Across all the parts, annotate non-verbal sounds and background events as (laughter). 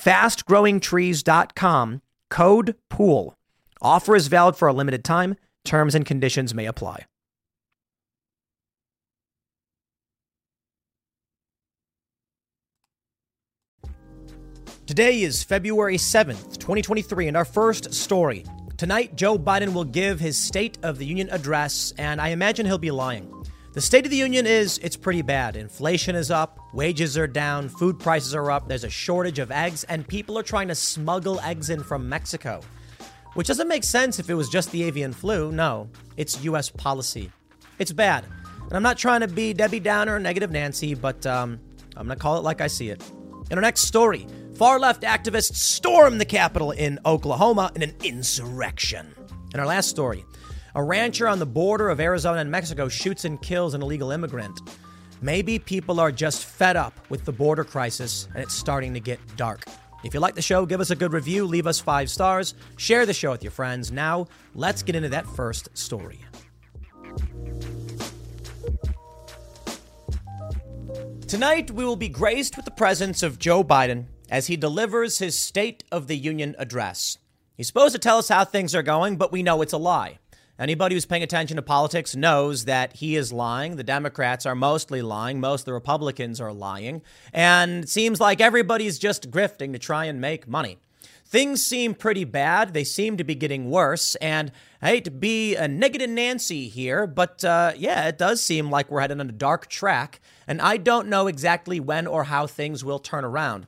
fastgrowingtrees.com, code POOL. Offer is valid for a limited time. Terms and conditions may apply. Today is February 7th, 2023, and our first story. Tonight, Joe Biden will give his State of the Union address, and I imagine he'll be lying. The State of the Union is it's pretty bad. Inflation is up, wages are down, food prices are up, there's a shortage of eggs, and people are trying to smuggle eggs in from Mexico. Which doesn't make sense if it was just the avian flu. No, it's US policy. It's bad. And I'm not trying to be Debbie Downer or negative Nancy, but um, I'm going to call it like I see it. In our next story, far left activists storm the Capitol in Oklahoma in an insurrection. In our last story, a rancher on the border of Arizona and Mexico shoots and kills an illegal immigrant. Maybe people are just fed up with the border crisis and it's starting to get dark. If you like the show, give us a good review, leave us five stars, share the show with your friends. Now, let's get into that first story. Tonight, we will be graced with the presence of Joe Biden as he delivers his State of the Union address. He's supposed to tell us how things are going, but we know it's a lie. Anybody who's paying attention to politics knows that he is lying. The Democrats are mostly lying. Most of the Republicans are lying. And it seems like everybody's just grifting to try and make money. Things seem pretty bad. They seem to be getting worse. And I hate to be a negative Nancy here, but uh, yeah, it does seem like we're heading on a dark track. And I don't know exactly when or how things will turn around.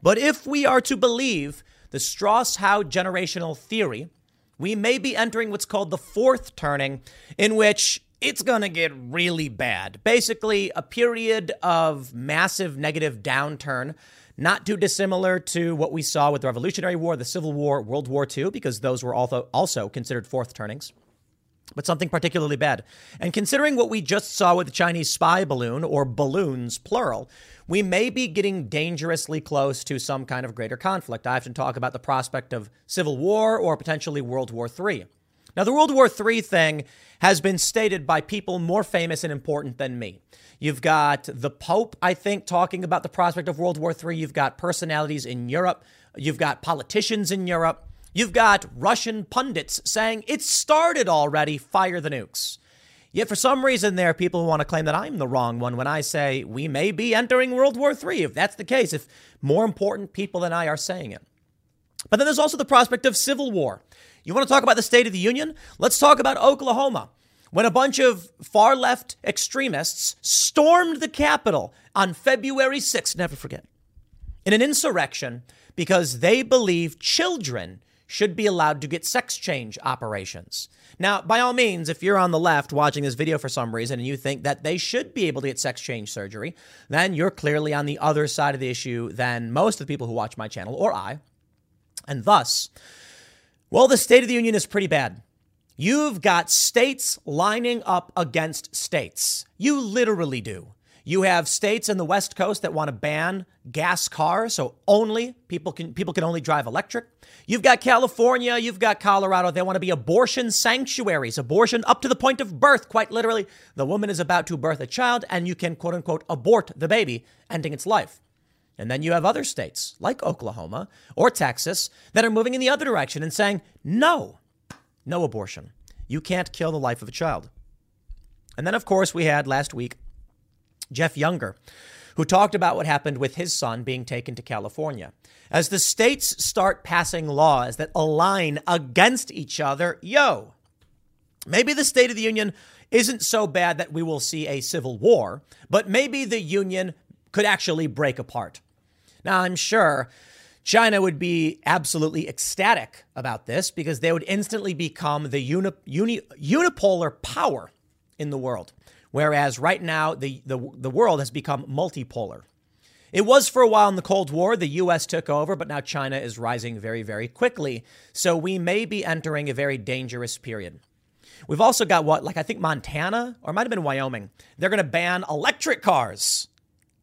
But if we are to believe the Strauss Howe generational theory, we may be entering what's called the fourth turning, in which it's going to get really bad. Basically, a period of massive negative downturn, not too dissimilar to what we saw with the Revolutionary War, the Civil War, World War II, because those were also, also considered fourth turnings but something particularly bad. And considering what we just saw with the Chinese spy balloon, or balloons plural, we may be getting dangerously close to some kind of greater conflict. I often talk about the prospect of civil war or potentially World War III. Now, the World War III thing has been stated by people more famous and important than me. You've got the Pope, I think, talking about the prospect of World War III. You've got personalities in Europe. You've got politicians in Europe. You've got Russian pundits saying it started already, fire the nukes. Yet for some reason, there are people who want to claim that I'm the wrong one when I say we may be entering World War III, if that's the case, if more important people than I are saying it. But then there's also the prospect of civil war. You want to talk about the State of the Union? Let's talk about Oklahoma. When a bunch of far left extremists stormed the Capitol on February 6th, never forget, in an insurrection because they believe children should be allowed to get sex change operations. Now, by all means, if you're on the left watching this video for some reason and you think that they should be able to get sex change surgery, then you're clearly on the other side of the issue than most of the people who watch my channel or I. And thus, well, the State of the Union is pretty bad. You've got states lining up against states. You literally do. You have states in the West Coast that want to ban gas cars, so only people can people can only drive electric. You've got California, you've got Colorado. They want to be abortion sanctuaries, abortion up to the point of birth. Quite literally, the woman is about to birth a child, and you can quote unquote abort the baby, ending its life. And then you have other states like Oklahoma or Texas that are moving in the other direction and saying, no, no abortion. You can't kill the life of a child. And then, of course, we had last week Jeff Younger, who talked about what happened with his son being taken to California. As the states start passing laws that align against each other, yo, maybe the State of the Union isn't so bad that we will see a civil war, but maybe the Union could actually break apart. Now, I'm sure China would be absolutely ecstatic about this because they would instantly become the uni, uni, unipolar power in the world. Whereas right now, the, the, the world has become multipolar. It was for a while in the Cold War. The US took over, but now China is rising very, very quickly. So we may be entering a very dangerous period. We've also got what, like I think Montana, or might have been Wyoming. They're going to ban electric cars.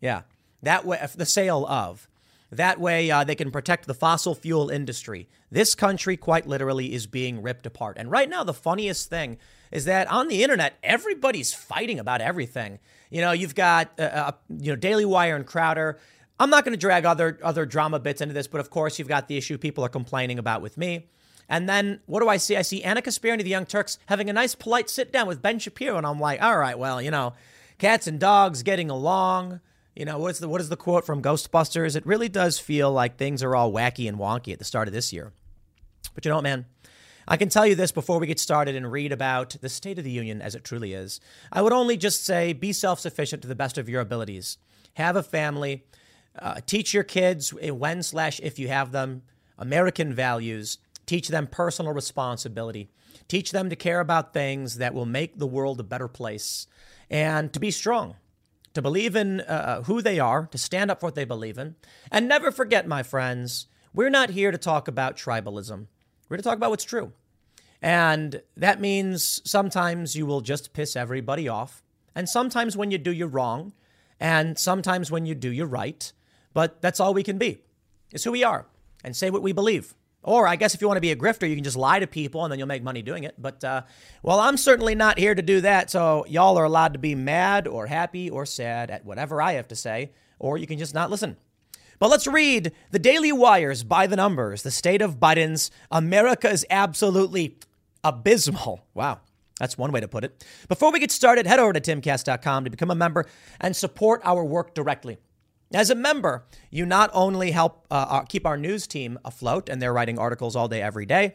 Yeah, that way, the sale of. That way, uh, they can protect the fossil fuel industry. This country, quite literally, is being ripped apart. And right now, the funniest thing is that on the internet, everybody's fighting about everything. You know, you've got uh, uh, you know Daily Wire and Crowder. I'm not going to drag other other drama bits into this, but of course, you've got the issue people are complaining about with me. And then what do I see? I see Ana Kasparian, of the Young Turks, having a nice, polite sit down with Ben Shapiro, and I'm like, all right, well, you know, cats and dogs getting along. You know, what's the what is the quote from Ghostbusters? It really does feel like things are all wacky and wonky at the start of this year. But you know what, man? I can tell you this before we get started and read about the State of the Union as it truly is. I would only just say be self sufficient to the best of your abilities. Have a family. Uh, teach your kids when slash if you have them American values. Teach them personal responsibility. Teach them to care about things that will make the world a better place and to be strong to believe in uh, uh, who they are, to stand up for what they believe in. And never forget, my friends, we're not here to talk about tribalism. We're here to talk about what's true. And that means sometimes you will just piss everybody off. And sometimes when you do, you're wrong. And sometimes when you do, you're right. But that's all we can be. It's who we are and say what we believe. Or I guess if you want to be a grifter, you can just lie to people and then you'll make money doing it. But, uh, well, I'm certainly not here to do that. So y'all are allowed to be mad or happy or sad at whatever I have to say, or you can just not listen. But let's read the Daily Wires by the numbers. The state of Biden's America is absolutely abysmal. Wow. That's one way to put it. Before we get started, head over to timcast.com to become a member and support our work directly. As a member, you not only help uh, uh, keep our news team afloat, and they're writing articles all day, every day,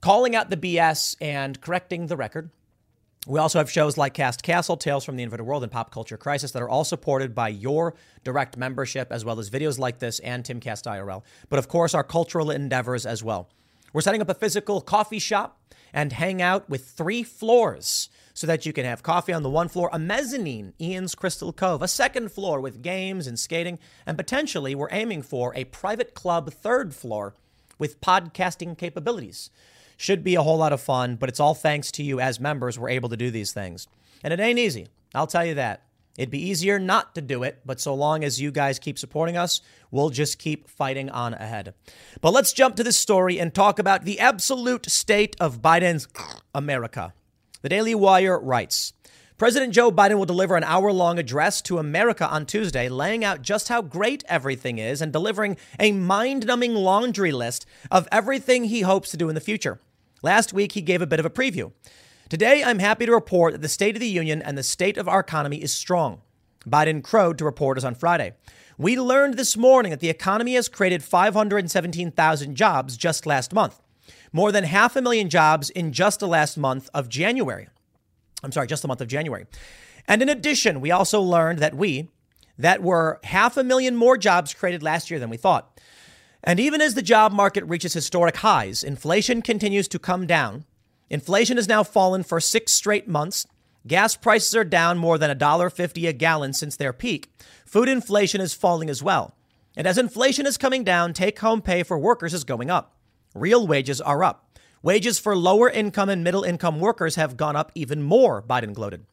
calling out the BS and correcting the record. We also have shows like Cast Castle, Tales from the Inverted World, and Pop Culture Crisis that are all supported by your direct membership, as well as videos like this and Timcast IRL. But of course, our cultural endeavors as well. We're setting up a physical coffee shop and hang out with three floors so that you can have coffee on the one floor, a mezzanine, Ian's Crystal Cove, a second floor with games and skating, and potentially we're aiming for a private club third floor with podcasting capabilities. Should be a whole lot of fun, but it's all thanks to you as members we're able to do these things. And it ain't easy, I'll tell you that. It'd be easier not to do it, but so long as you guys keep supporting us, we'll just keep fighting on ahead. But let's jump to this story and talk about the absolute state of Biden's America. The Daily Wire writes President Joe Biden will deliver an hour long address to America on Tuesday, laying out just how great everything is and delivering a mind numbing laundry list of everything he hopes to do in the future. Last week, he gave a bit of a preview. Today, I'm happy to report that the State of the Union and the state of our economy is strong. Biden crowed to reporters on Friday. We learned this morning that the economy has created 517,000 jobs just last month more than half a million jobs in just the last month of January. I'm sorry, just the month of January. And in addition, we also learned that we, that were half a million more jobs created last year than we thought. And even as the job market reaches historic highs, inflation continues to come down. Inflation has now fallen for six straight months. Gas prices are down more than $1.50 a gallon since their peak. Food inflation is falling as well. And as inflation is coming down, take home pay for workers is going up. Real wages are up. Wages for lower income and middle income workers have gone up even more, Biden gloated.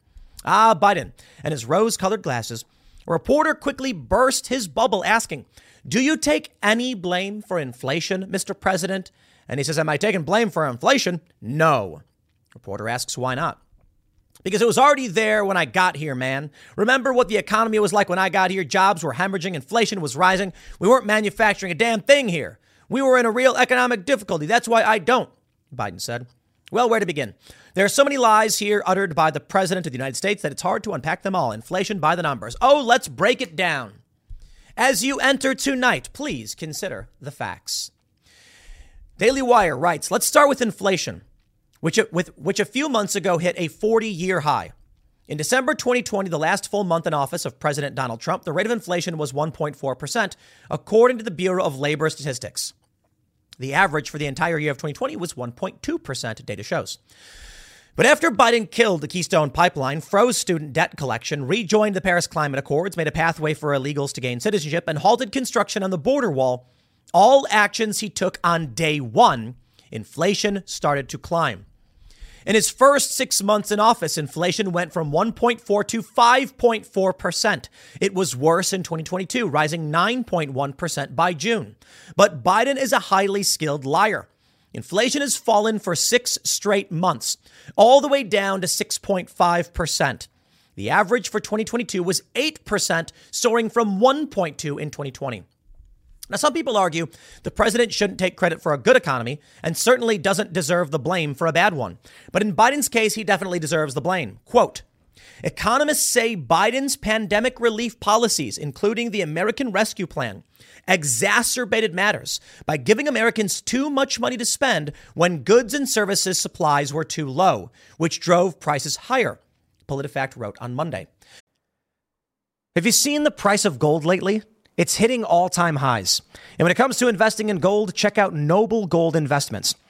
Ah, Biden and his rose colored glasses. A reporter quickly burst his bubble asking, Do you take any blame for inflation, Mr. President? And he says, Am I taking blame for inflation? No. Reporter asks, Why not? Because it was already there when I got here, man. Remember what the economy was like when I got here? Jobs were hemorrhaging, inflation was rising. We weren't manufacturing a damn thing here. We were in a real economic difficulty. That's why I don't, Biden said. Well, where to begin? There are so many lies here uttered by the President of the United States that it's hard to unpack them all. Inflation by the numbers. Oh, let's break it down. As you enter tonight, please consider the facts. Daily Wire writes Let's start with inflation, which, with, which a few months ago hit a 40 year high. In December 2020, the last full month in office of President Donald Trump, the rate of inflation was 1.4%, according to the Bureau of Labor Statistics. The average for the entire year of 2020 was 1.2%, data shows. But after Biden killed the Keystone Pipeline, froze student debt collection, rejoined the Paris Climate Accords, made a pathway for illegals to gain citizenship, and halted construction on the border wall, all actions he took on day one, inflation started to climb. In his first six months in office, inflation went from 1.4 to 5.4%. It was worse in 2022, rising 9.1% by June. But Biden is a highly skilled liar. Inflation has fallen for six straight months, all the way down to 6.5%. The average for 2022 was 8%, soaring from 1.2 in 2020. Now, some people argue the president shouldn't take credit for a good economy and certainly doesn't deserve the blame for a bad one. But in Biden's case, he definitely deserves the blame. Quote, Economists say Biden's pandemic relief policies, including the American Rescue Plan, exacerbated matters by giving Americans too much money to spend when goods and services supplies were too low, which drove prices higher, PolitiFact wrote on Monday. Have you seen the price of gold lately? It's hitting all time highs. And when it comes to investing in gold, check out Noble Gold Investments.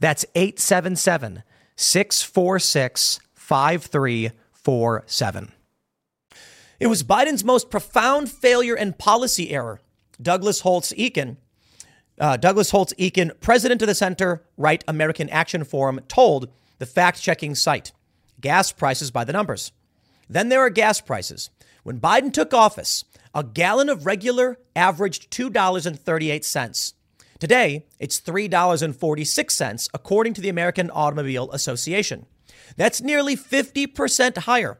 that's 877 646 5347. It was Biden's most profound failure and policy error. Douglas Holtz Eakin, uh, Douglas Holtz Eakin, president of the Center Right American Action Forum, told the fact checking site gas prices by the numbers. Then there are gas prices. When Biden took office, a gallon of regular averaged $2.38. Today, it's $3.46, according to the American Automobile Association. That's nearly 50% higher,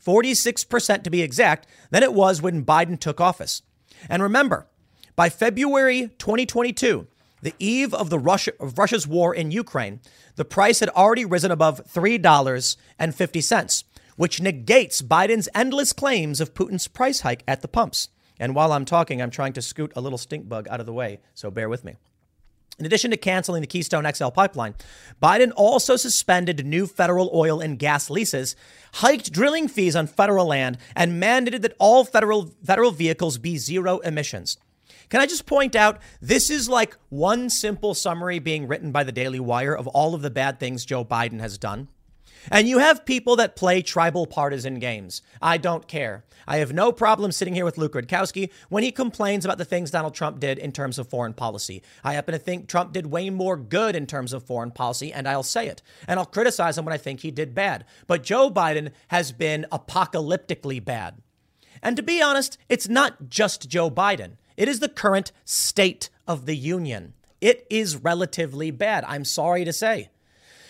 46% to be exact, than it was when Biden took office. And remember, by February 2022, the eve of the Russia, of Russia's war in Ukraine, the price had already risen above $3.50 which negates Biden's endless claims of Putin's price hike at the pumps. And while I'm talking, I'm trying to scoot a little stink bug out of the way, so bear with me. In addition to canceling the Keystone XL pipeline, Biden also suspended new federal oil and gas leases, hiked drilling fees on federal land, and mandated that all federal federal vehicles be zero emissions. Can I just point out this is like one simple summary being written by the Daily Wire of all of the bad things Joe Biden has done? And you have people that play tribal partisan games. I don't care. I have no problem sitting here with Luke Rudkowski when he complains about the things Donald Trump did in terms of foreign policy. I happen to think Trump did way more good in terms of foreign policy, and I'll say it. And I'll criticize him when I think he did bad. But Joe Biden has been apocalyptically bad. And to be honest, it's not just Joe Biden, it is the current state of the union. It is relatively bad, I'm sorry to say.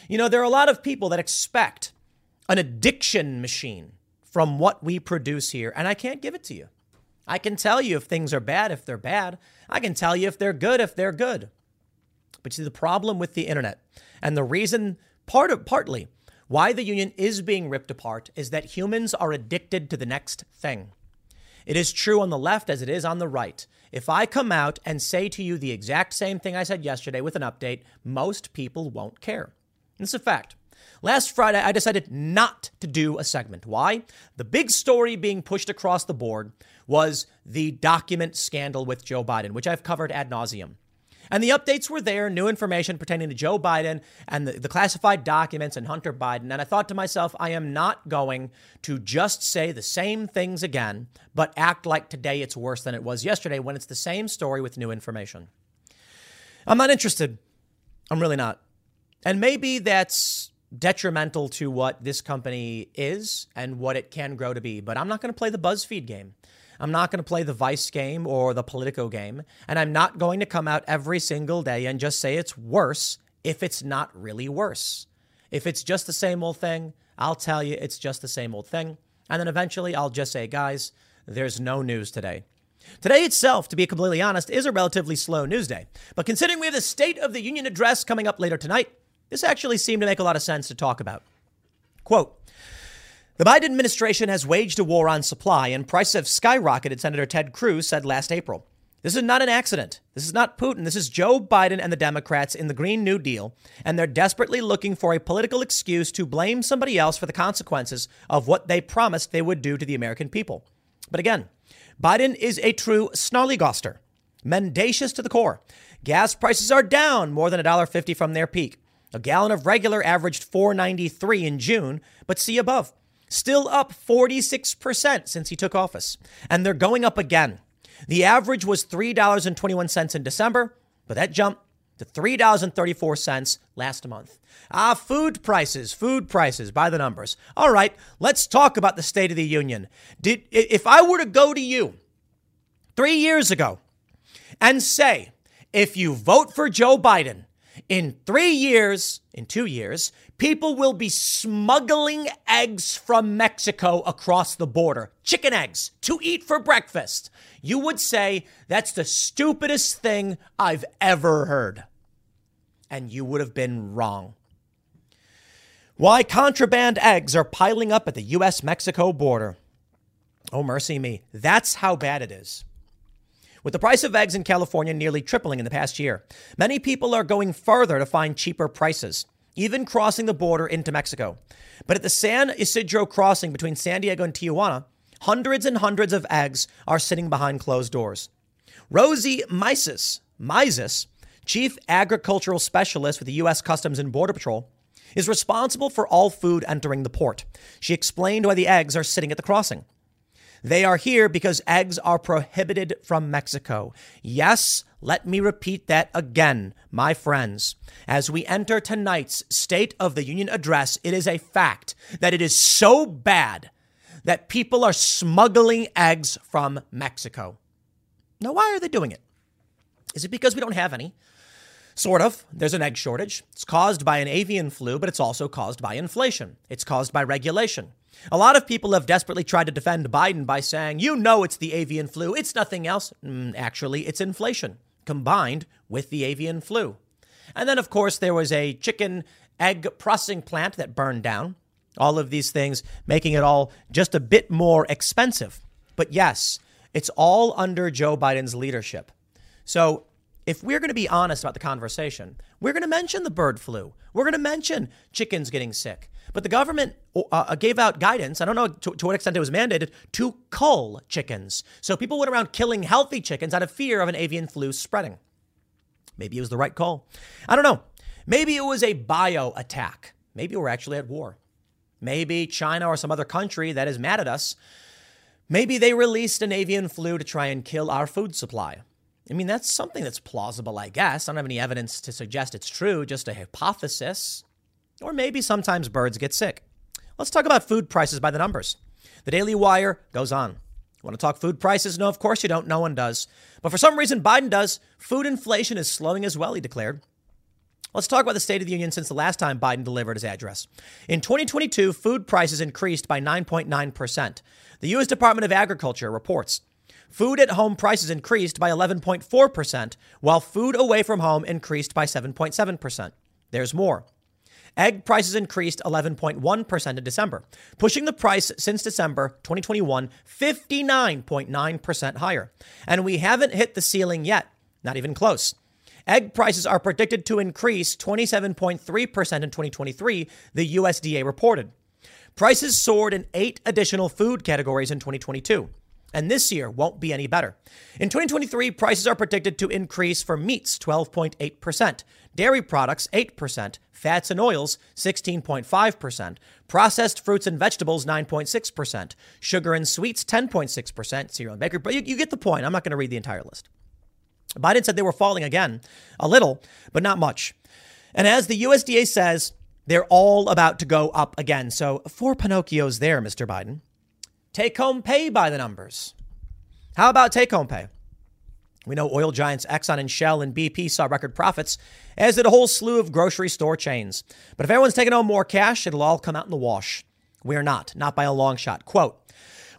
You know, there are a lot of people that expect an addiction machine from what we produce here, and I can't give it to you. I can tell you if things are bad, if they're bad. I can tell you if they're good, if they're good. But see, the problem with the internet and the reason, part of, partly, why the union is being ripped apart is that humans are addicted to the next thing. It is true on the left as it is on the right. If I come out and say to you the exact same thing I said yesterday with an update, most people won't care. It's a fact. Last Friday, I decided not to do a segment. Why? The big story being pushed across the board was the document scandal with Joe Biden, which I've covered ad nauseum. And the updates were there, new information pertaining to Joe Biden and the, the, classified documents and Hunter Biden. And I thought to myself, I am not going to just say the same things again, but act like today it's worse than it was yesterday when it's the same story with new information. I'm not interested. I'm really not. And maybe that's detrimental to what this company is and what it can grow to be, but I'm not going to play the BuzzFeed game. I'm not going to play the Vice game or the Politico game. And I'm not going to come out every single day and just say it's worse if it's not really worse. If it's just the same old thing, I'll tell you it's just the same old thing. And then eventually I'll just say, guys, there's no news today. Today itself, to be completely honest, is a relatively slow news day. But considering we have the State of the Union address coming up later tonight, this actually seemed to make a lot of sense to talk about. Quote, the Biden administration has waged a war on supply and prices have skyrocketed, Senator Ted Cruz said last April. This is not an accident. This is not Putin. This is Joe Biden and the Democrats in the Green New Deal, and they're desperately looking for a political excuse to blame somebody else for the consequences of what they promised they would do to the American people. But again, Biden is a true snollygoster, mendacious to the core. Gas prices are down more than $1.50 from their peak. A gallon of regular averaged 4.93 in June, but see above still up 46% since he took office. And they're going up again. The average was $3.21 in December, but that jumped to $3.34 last month. Ah, food prices, food prices by the numbers. All right, let's talk about the State of the Union. Did if I were to go to you 3 years ago and say, if you vote for Joe Biden, in 3 years, in 2 years, People will be smuggling eggs from Mexico across the border, chicken eggs, to eat for breakfast. You would say that's the stupidest thing I've ever heard. And you would have been wrong. Why contraband eggs are piling up at the US Mexico border. Oh, mercy me. That's how bad it is. With the price of eggs in California nearly tripling in the past year, many people are going further to find cheaper prices even crossing the border into Mexico. But at the San Ysidro crossing between San Diego and Tijuana, hundreds and hundreds of eggs are sitting behind closed doors. Rosie Mises, Mises, chief agricultural specialist with the U.S. Customs and Border Patrol, is responsible for all food entering the port. She explained why the eggs are sitting at the crossing. They are here because eggs are prohibited from Mexico. Yes, let me repeat that again, my friends. As we enter tonight's State of the Union address, it is a fact that it is so bad that people are smuggling eggs from Mexico. Now, why are they doing it? Is it because we don't have any? Sort of. There's an egg shortage. It's caused by an avian flu, but it's also caused by inflation. It's caused by regulation. A lot of people have desperately tried to defend Biden by saying, you know, it's the avian flu. It's nothing else. Mm, actually, it's inflation combined with the avian flu. And then, of course, there was a chicken egg processing plant that burned down. All of these things making it all just a bit more expensive. But yes, it's all under Joe Biden's leadership. So if we're going to be honest about the conversation, we're going to mention the bird flu. We're going to mention chickens getting sick. But the government uh, uh, gave out guidance, I don't know to, to what extent it was mandated, to cull chickens. So people went around killing healthy chickens out of fear of an avian flu spreading. Maybe it was the right call. I don't know. Maybe it was a bio attack. Maybe we're actually at war. Maybe China or some other country that is mad at us. Maybe they released an avian flu to try and kill our food supply. I mean, that's something that's plausible, I guess. I don't have any evidence to suggest it's true, just a hypothesis. Or maybe sometimes birds get sick. Let's talk about food prices by the numbers. The Daily Wire goes on. Want to talk food prices? No, of course you don't. No one does. But for some reason, Biden does. Food inflation is slowing as well, he declared. Let's talk about the State of the Union since the last time Biden delivered his address. In 2022, food prices increased by 9.9%. The U.S. Department of Agriculture reports food at home prices increased by 11.4%, while food away from home increased by 7.7%. There's more. Egg prices increased 11.1% in December, pushing the price since December 2021 59.9% higher. And we haven't hit the ceiling yet, not even close. Egg prices are predicted to increase 27.3% in 2023, the USDA reported. Prices soared in eight additional food categories in 2022 and this year won't be any better. In 2023, prices are predicted to increase for meats 12.8%, dairy products 8%, fats and oils 16.5%, processed fruits and vegetables 9.6%, sugar and sweets 10.6%, cereal and bakery. But you, you get the point. I'm not going to read the entire list. Biden said they were falling again, a little, but not much. And as the USDA says, they're all about to go up again. So, four Pinocchios there, Mr. Biden. Take home pay by the numbers. How about take home pay? We know oil giants Exxon and Shell and BP saw record profits, as did a whole slew of grocery store chains. But if everyone's taking home more cash, it'll all come out in the wash. We are not, not by a long shot. Quote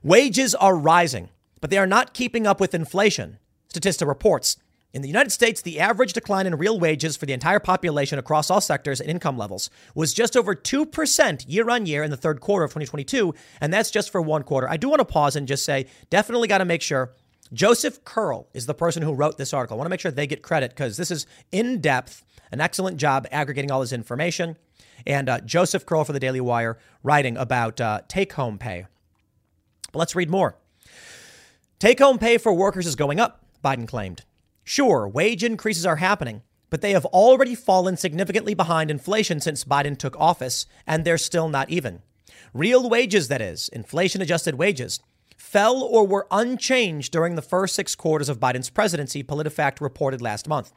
Wages are rising, but they are not keeping up with inflation, Statista reports. In the United States, the average decline in real wages for the entire population across all sectors and income levels was just over 2% year on year in the third quarter of 2022, and that's just for one quarter. I do want to pause and just say definitely got to make sure Joseph Curl is the person who wrote this article. I want to make sure they get credit because this is in depth, an excellent job aggregating all this information. And uh, Joseph Curl for the Daily Wire writing about uh, take home pay. But let's read more. Take home pay for workers is going up, Biden claimed. Sure, wage increases are happening, but they have already fallen significantly behind inflation since Biden took office, and they're still not even. Real wages, that is, inflation adjusted wages, fell or were unchanged during the first six quarters of Biden's presidency, PolitiFact reported last month.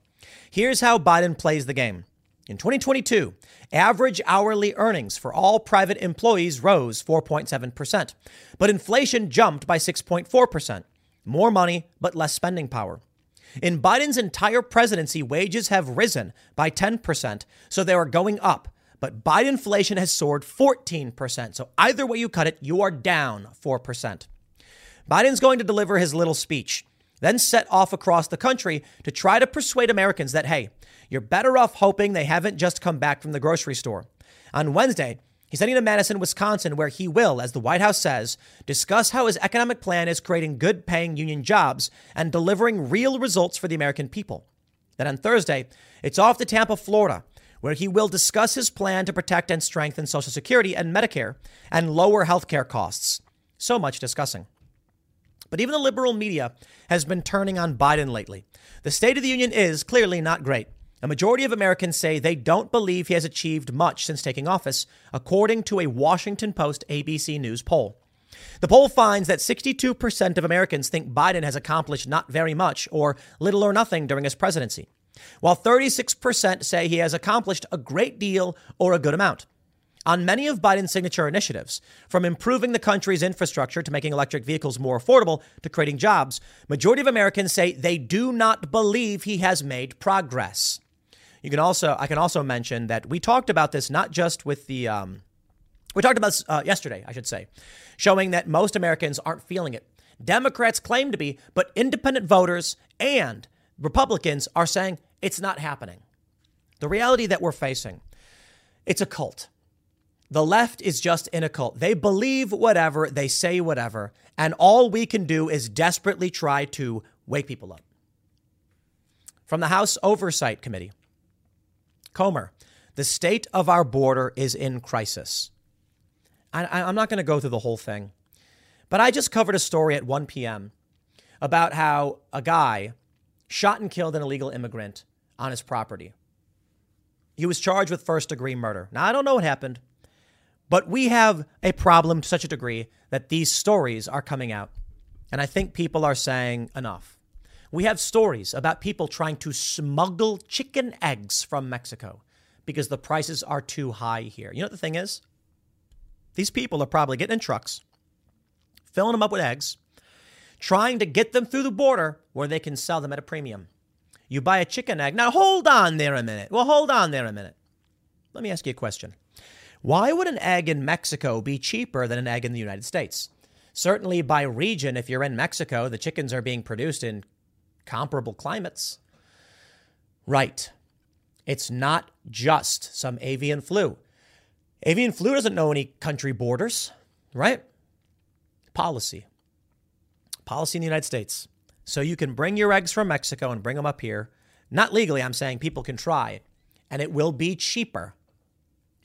Here's how Biden plays the game. In 2022, average hourly earnings for all private employees rose 4.7%, but inflation jumped by 6.4%. More money, but less spending power. In Biden's entire presidency, wages have risen by 10%, so they are going up. But Biden inflation has soared 14%. So either way you cut it, you are down 4%. Biden's going to deliver his little speech, then set off across the country to try to persuade Americans that, hey, you're better off hoping they haven't just come back from the grocery store. On Wednesday, He's heading to Madison, Wisconsin, where he will, as the White House says, discuss how his economic plan is creating good paying union jobs and delivering real results for the American people. Then on Thursday, it's off to Tampa, Florida, where he will discuss his plan to protect and strengthen Social Security and Medicare and lower healthcare costs. So much discussing. But even the liberal media has been turning on Biden lately. The State of the Union is clearly not great. A majority of Americans say they don't believe he has achieved much since taking office, according to a Washington Post ABC News poll. The poll finds that 62% of Americans think Biden has accomplished not very much or little or nothing during his presidency, while 36% say he has accomplished a great deal or a good amount. On many of Biden's signature initiatives, from improving the country's infrastructure to making electric vehicles more affordable to creating jobs, majority of Americans say they do not believe he has made progress. You can also I can also mention that we talked about this not just with the um, we talked about uh, yesterday, I should say, showing that most Americans aren't feeling it. Democrats claim to be, but independent voters and Republicans are saying it's not happening. The reality that we're facing, it's a cult. The left is just in a cult. They believe whatever, they say whatever, and all we can do is desperately try to wake people up. From the House Oversight Committee, Comer, the state of our border is in crisis. I, am not going to go through the whole thing, but I just covered a story at 1 p.m. about how a guy shot and killed an illegal immigrant on his property. He was charged with first degree murder. Now, I don't know what happened, but we have a problem to such a degree that these stories are coming out. And I think people are saying enough. We have stories about people trying to smuggle chicken eggs from Mexico because the prices are too high here. You know what the thing is? These people are probably getting in trucks, filling them up with eggs, trying to get them through the border where they can sell them at a premium. You buy a chicken egg. Now, hold on there a minute. Well, hold on there a minute. Let me ask you a question. Why would an egg in Mexico be cheaper than an egg in the United States? Certainly, by region, if you're in Mexico, the chickens are being produced in comparable climates. Right. It's not just some avian flu. Avian flu doesn't know any country borders, right? Policy. Policy in the United States. So you can bring your eggs from Mexico and bring them up here, Not legally, I'm saying people can try, and it will be cheaper.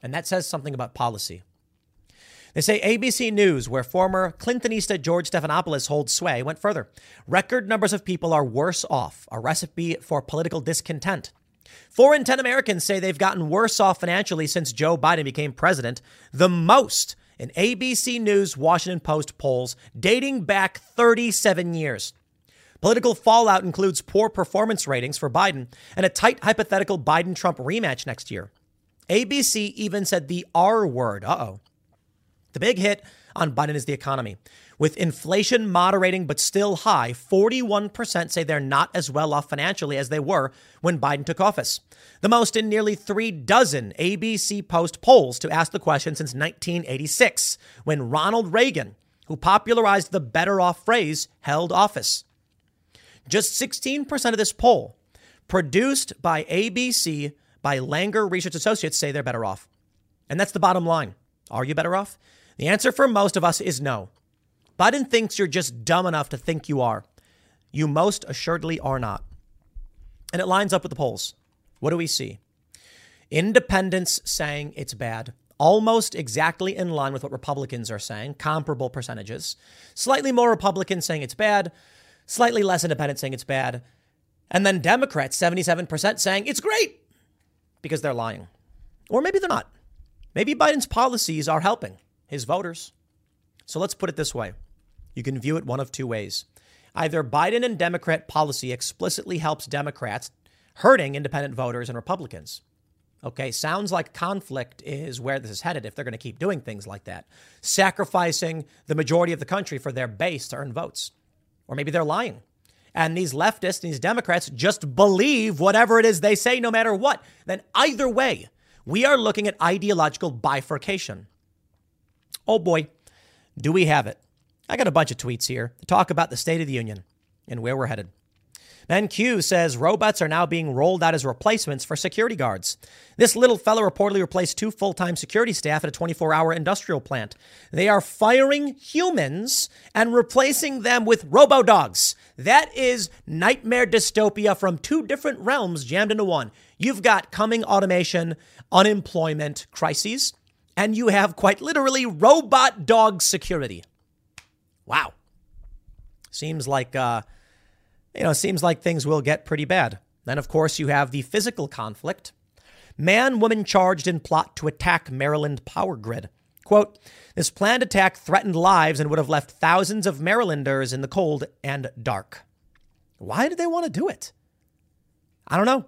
And that says something about policy. They say ABC News, where former Clintonista George Stephanopoulos holds sway, went further. Record numbers of people are worse off, a recipe for political discontent. Four in 10 Americans say they've gotten worse off financially since Joe Biden became president, the most in ABC News Washington Post polls dating back 37 years. Political fallout includes poor performance ratings for Biden and a tight hypothetical Biden Trump rematch next year. ABC even said the R word. Uh oh. The big hit on Biden is the economy. With inflation moderating but still high, 41% say they're not as well off financially as they were when Biden took office. The most in nearly three dozen ABC Post polls to ask the question since 1986, when Ronald Reagan, who popularized the better off phrase, held office. Just 16% of this poll, produced by ABC by Langer Research Associates, say they're better off. And that's the bottom line. Are you better off? The answer for most of us is no. Biden thinks you're just dumb enough to think you are. You most assuredly are not. And it lines up with the polls. What do we see? Independents saying it's bad, almost exactly in line with what Republicans are saying, comparable percentages. Slightly more Republicans saying it's bad, slightly less independents saying it's bad. And then Democrats, 77% saying it's great because they're lying. Or maybe they're not. Maybe Biden's policies are helping his voters. So let's put it this way you can view it one of two ways. Either Biden and Democrat policy explicitly helps Democrats, hurting independent voters and Republicans. Okay, sounds like conflict is where this is headed if they're going to keep doing things like that, sacrificing the majority of the country for their base to earn votes. Or maybe they're lying. And these leftists, these Democrats just believe whatever it is they say, no matter what. Then either way, we are looking at ideological bifurcation. Oh boy, do we have it? I got a bunch of tweets here to talk about the State of the Union and where we're headed. Ben Q says robots are now being rolled out as replacements for security guards. This little fellow reportedly replaced two full time security staff at a 24 hour industrial plant. They are firing humans and replacing them with robo dogs. That is nightmare dystopia from two different realms jammed into one. You've got coming automation, unemployment crises, and you have quite literally robot dog security. Wow. Seems like, uh, you know, seems like things will get pretty bad. Then, of course, you have the physical conflict. Man, woman charged in plot to attack Maryland power grid. Quote, this planned attack threatened lives and would have left thousands of Marylanders in the cold and dark. Why did they want to do it? I don't know.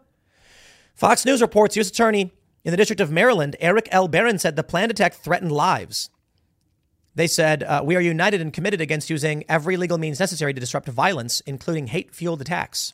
Fox News reports U.S. Attorney in the District of Maryland, Erek L. Barron said the planned attack threatened lives. They said, uh, We are united and committed against using every legal means necessary to disrupt violence, including hate fueled attacks.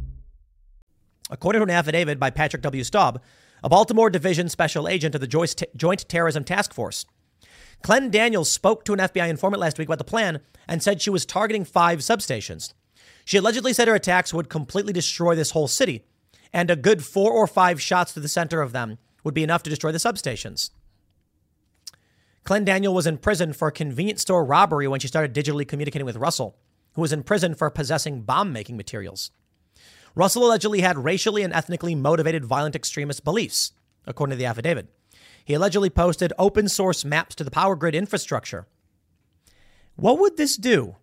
According to an affidavit by Patrick W. Staub, a Baltimore Division special agent of the Joint Terrorism Task Force. Clendaniels spoke to an FBI informant last week about the plan and said she was targeting five substations. She allegedly said her attacks would completely destroy this whole city, and a good four or five shots to the center of them would be enough to destroy the substations. Clendaniel was in prison for a convenience store robbery when she started digitally communicating with Russell, who was in prison for possessing bomb making materials. Russell allegedly had racially and ethnically motivated violent extremist beliefs, according to the affidavit. He allegedly posted open source maps to the power grid infrastructure. What would this do?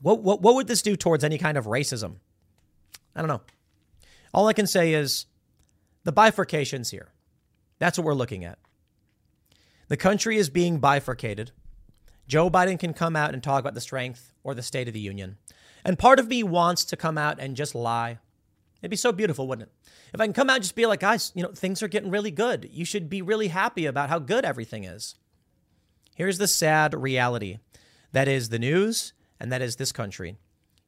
What, what, what would this do towards any kind of racism? I don't know. All I can say is the bifurcation's here. That's what we're looking at. The country is being bifurcated. Joe Biden can come out and talk about the strength or the state of the union. And part of me wants to come out and just lie. It'd be so beautiful, wouldn't it? If I can come out and just be like, guys, you know, things are getting really good. You should be really happy about how good everything is. Here's the sad reality that is the news, and that is this country.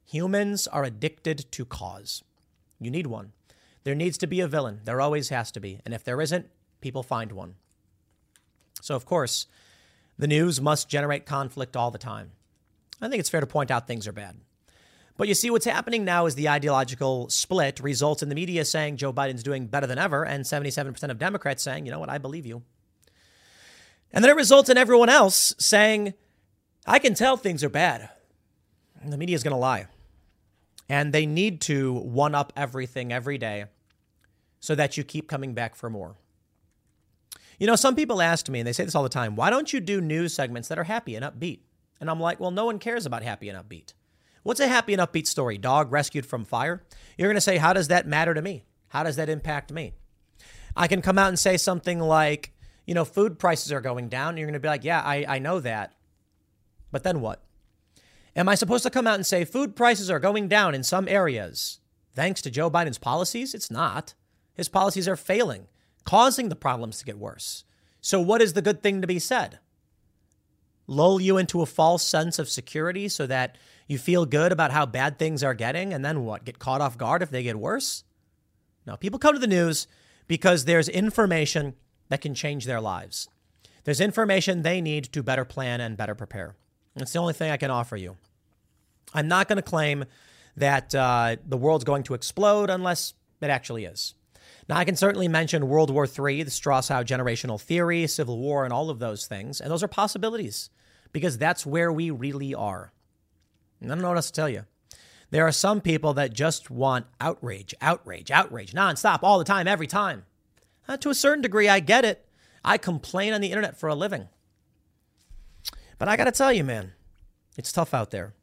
Humans are addicted to cause. You need one. There needs to be a villain. There always has to be. And if there isn't, people find one. So, of course, the news must generate conflict all the time. I think it's fair to point out things are bad. But you see, what's happening now is the ideological split results in the media saying Joe Biden's doing better than ever, and 77% of Democrats saying, you know what, I believe you. And then it results in everyone else saying, I can tell things are bad. And the media is going to lie. And they need to one up everything every day so that you keep coming back for more. You know, some people ask me, and they say this all the time, why don't you do news segments that are happy and upbeat? And I'm like, well, no one cares about happy and upbeat. What's a happy and upbeat story? Dog rescued from fire? You're going to say, how does that matter to me? How does that impact me? I can come out and say something like, you know, food prices are going down. And you're going to be like, yeah, I, I know that. But then what? Am I supposed to come out and say food prices are going down in some areas thanks to Joe Biden's policies? It's not. His policies are failing, causing the problems to get worse. So, what is the good thing to be said? Lull you into a false sense of security so that you feel good about how bad things are getting, and then what? Get caught off guard if they get worse? No, people come to the news because there's information that can change their lives. There's information they need to better plan and better prepare. It's the only thing I can offer you. I'm not going to claim that uh, the world's going to explode unless it actually is. Now, I can certainly mention World War III, the Strauss-Howe generational theory, Civil War, and all of those things. And those are possibilities because that's where we really are. And I don't know what else to tell you. There are some people that just want outrage, outrage, outrage, nonstop, all the time, every time. Uh, to a certain degree, I get it. I complain on the internet for a living. But I got to tell you, man, it's tough out there.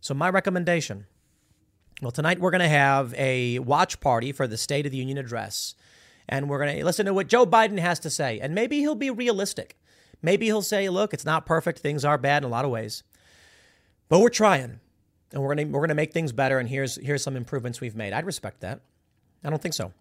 So, my recommendation well, tonight we're going to have a watch party for the State of the Union address. And we're going to listen to what Joe Biden has to say. And maybe he'll be realistic. Maybe he'll say, look, it's not perfect. Things are bad in a lot of ways. But we're trying, and we're gonna we're gonna make things better. And here's here's some improvements we've made. I'd respect that. I don't think so.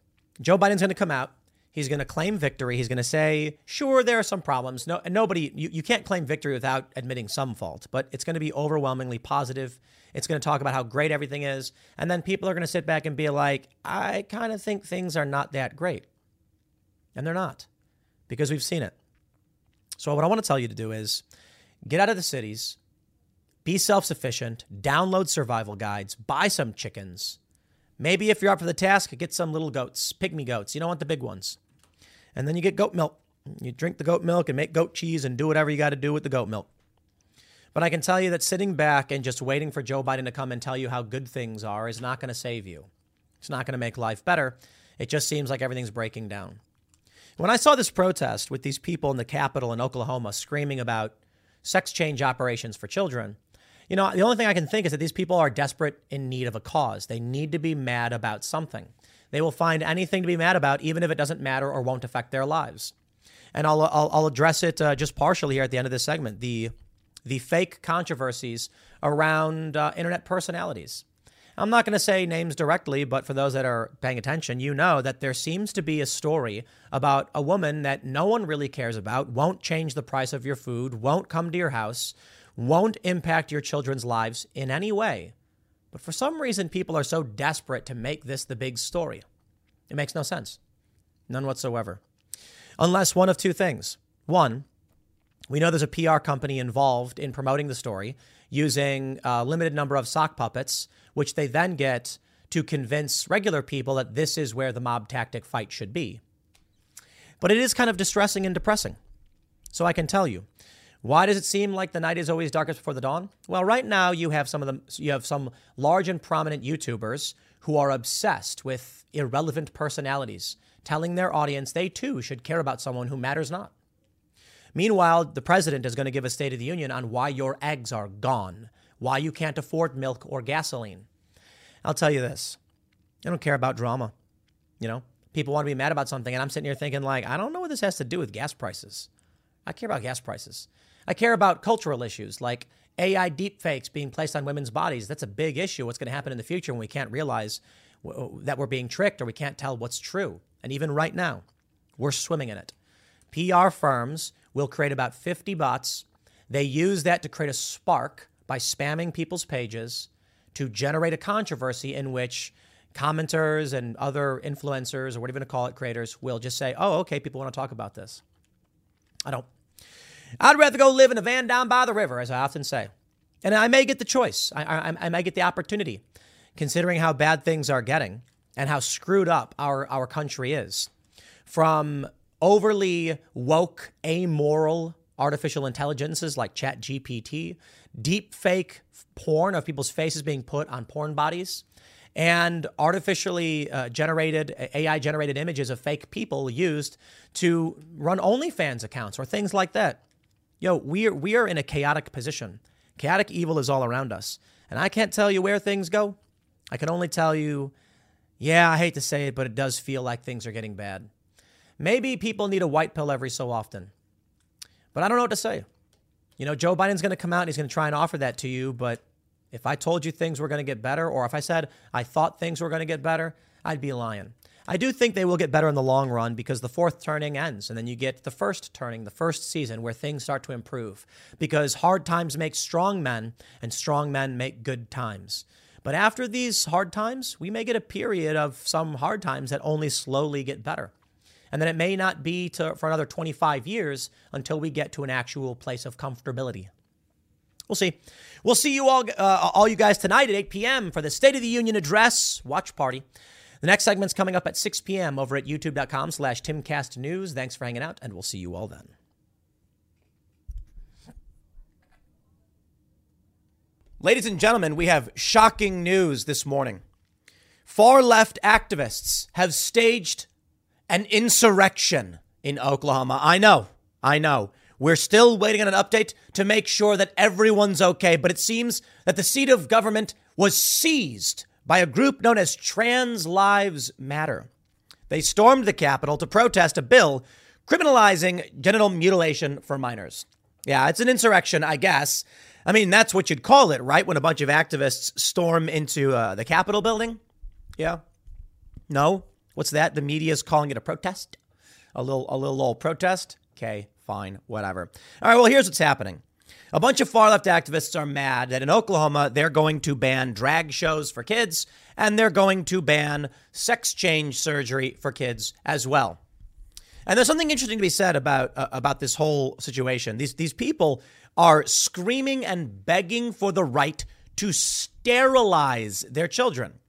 Joe Biden's gonna come out. He's going to claim victory. He's going to say, sure, there are some problems. No, nobody, you, you can't claim victory without admitting some fault, but it's going to be overwhelmingly positive. It's going to talk about how great everything is. And then people are going to sit back and be like, I kind of think things are not that great. And they're not because we've seen it. So, what I want to tell you to do is get out of the cities, be self sufficient, download survival guides, buy some chickens. Maybe if you're up for the task, get some little goats, pygmy goats. You don't want the big ones. And then you get goat milk. You drink the goat milk and make goat cheese and do whatever you got to do with the goat milk. But I can tell you that sitting back and just waiting for Joe Biden to come and tell you how good things are is not going to save you. It's not going to make life better. It just seems like everything's breaking down. When I saw this protest with these people in the Capitol in Oklahoma screaming about sex change operations for children, you know, the only thing I can think is that these people are desperate in need of a cause. They need to be mad about something. They will find anything to be mad about, even if it doesn't matter or won't affect their lives. And I'll, I'll, I'll address it uh, just partially here at the end of this segment the, the fake controversies around uh, internet personalities. I'm not going to say names directly, but for those that are paying attention, you know that there seems to be a story about a woman that no one really cares about, won't change the price of your food, won't come to your house, won't impact your children's lives in any way. But for some reason, people are so desperate to make this the big story. It makes no sense. None whatsoever. Unless one of two things. One, we know there's a PR company involved in promoting the story using a limited number of sock puppets, which they then get to convince regular people that this is where the mob tactic fight should be. But it is kind of distressing and depressing. So I can tell you, why does it seem like the night is always darkest before the dawn? Well, right now you have some of them you have some large and prominent YouTubers who are obsessed with irrelevant personalities, telling their audience they too should care about someone who matters not. Meanwhile, the president is going to give a State of the Union on why your eggs are gone, why you can't afford milk or gasoline. I'll tell you this I don't care about drama. You know, people want to be mad about something, and I'm sitting here thinking, like, I don't know what this has to do with gas prices. I care about gas prices. I care about cultural issues like AI deepfakes being placed on women's bodies. That's a big issue. What's going to happen in the future when we can't realize that we're being tricked or we can't tell what's true? And even right now, we're swimming in it. PR firms will create about 50 bots. They use that to create a spark by spamming people's pages to generate a controversy in which commenters and other influencers or whatever you want to call it, creators, will just say, oh, okay, people want to talk about this. I don't. I'd rather go live in a van down by the river, as I often say. And I may get the choice. I, I, I may get the opportunity, considering how bad things are getting and how screwed up our, our country is. From overly woke, amoral artificial intelligences like ChatGPT, deep fake porn of people's faces being put on porn bodies, and artificially uh, generated, AI generated images of fake people used to run OnlyFans accounts or things like that. Yo, we are, we are in a chaotic position. Chaotic evil is all around us. And I can't tell you where things go. I can only tell you, yeah, I hate to say it, but it does feel like things are getting bad. Maybe people need a white pill every so often. But I don't know what to say. You know, Joe Biden's going to come out and he's going to try and offer that to you, but if I told you things were going to get better, or if I said I thought things were going to get better, I'd be lying. I do think they will get better in the long run because the fourth turning ends, and then you get the first turning, the first season where things start to improve. Because hard times make strong men, and strong men make good times. But after these hard times, we may get a period of some hard times that only slowly get better. And then it may not be to, for another 25 years until we get to an actual place of comfortability. We'll see. We'll see you all, uh, all you guys tonight at 8 p.m. for the State of the Union address watch party. The next segment's coming up at 6 p.m. over at youtube.com slash timcastnews. Thanks for hanging out, and we'll see you all then. Ladies and gentlemen, we have shocking news this morning. Far left activists have staged an insurrection in Oklahoma. I know, I know. We're still waiting on an update to make sure that everyone's okay, but it seems that the seat of government was seized by a group known as Trans Lives Matter. They stormed the Capitol to protest a bill criminalizing genital mutilation for minors. Yeah, it's an insurrection, I guess. I mean, that's what you'd call it, right? When a bunch of activists storm into uh, the Capitol building? Yeah. No? What's that? The media is calling it a protest? A little, a little old protest? Okay, fine, whatever. All right, well, here's what's happening. A bunch of far left activists are mad that in Oklahoma, they're going to ban drag shows for kids and they're going to ban sex change surgery for kids as well. And there's something interesting to be said about uh, about this whole situation. These these people are screaming and begging for the right to sterilize their children.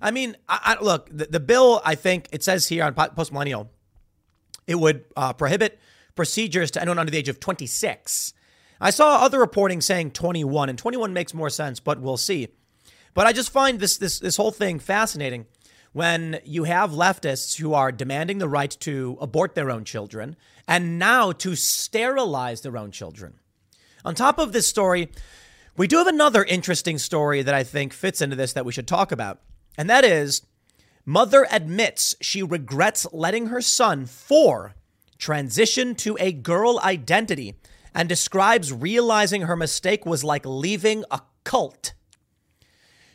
I mean, I, I, look, the, the, bill, I think it says here on Post Millennial, it would uh, prohibit procedures to anyone under the age of 26. I saw other reporting saying 21, and 21 makes more sense, but we'll see. But I just find this this this whole thing fascinating when you have leftists who are demanding the right to abort their own children and now to sterilize their own children. On top of this story, we do have another interesting story that I think fits into this that we should talk about. And that is mother admits she regrets letting her son, four, transition to a girl identity and describes realizing her mistake was like leaving a cult.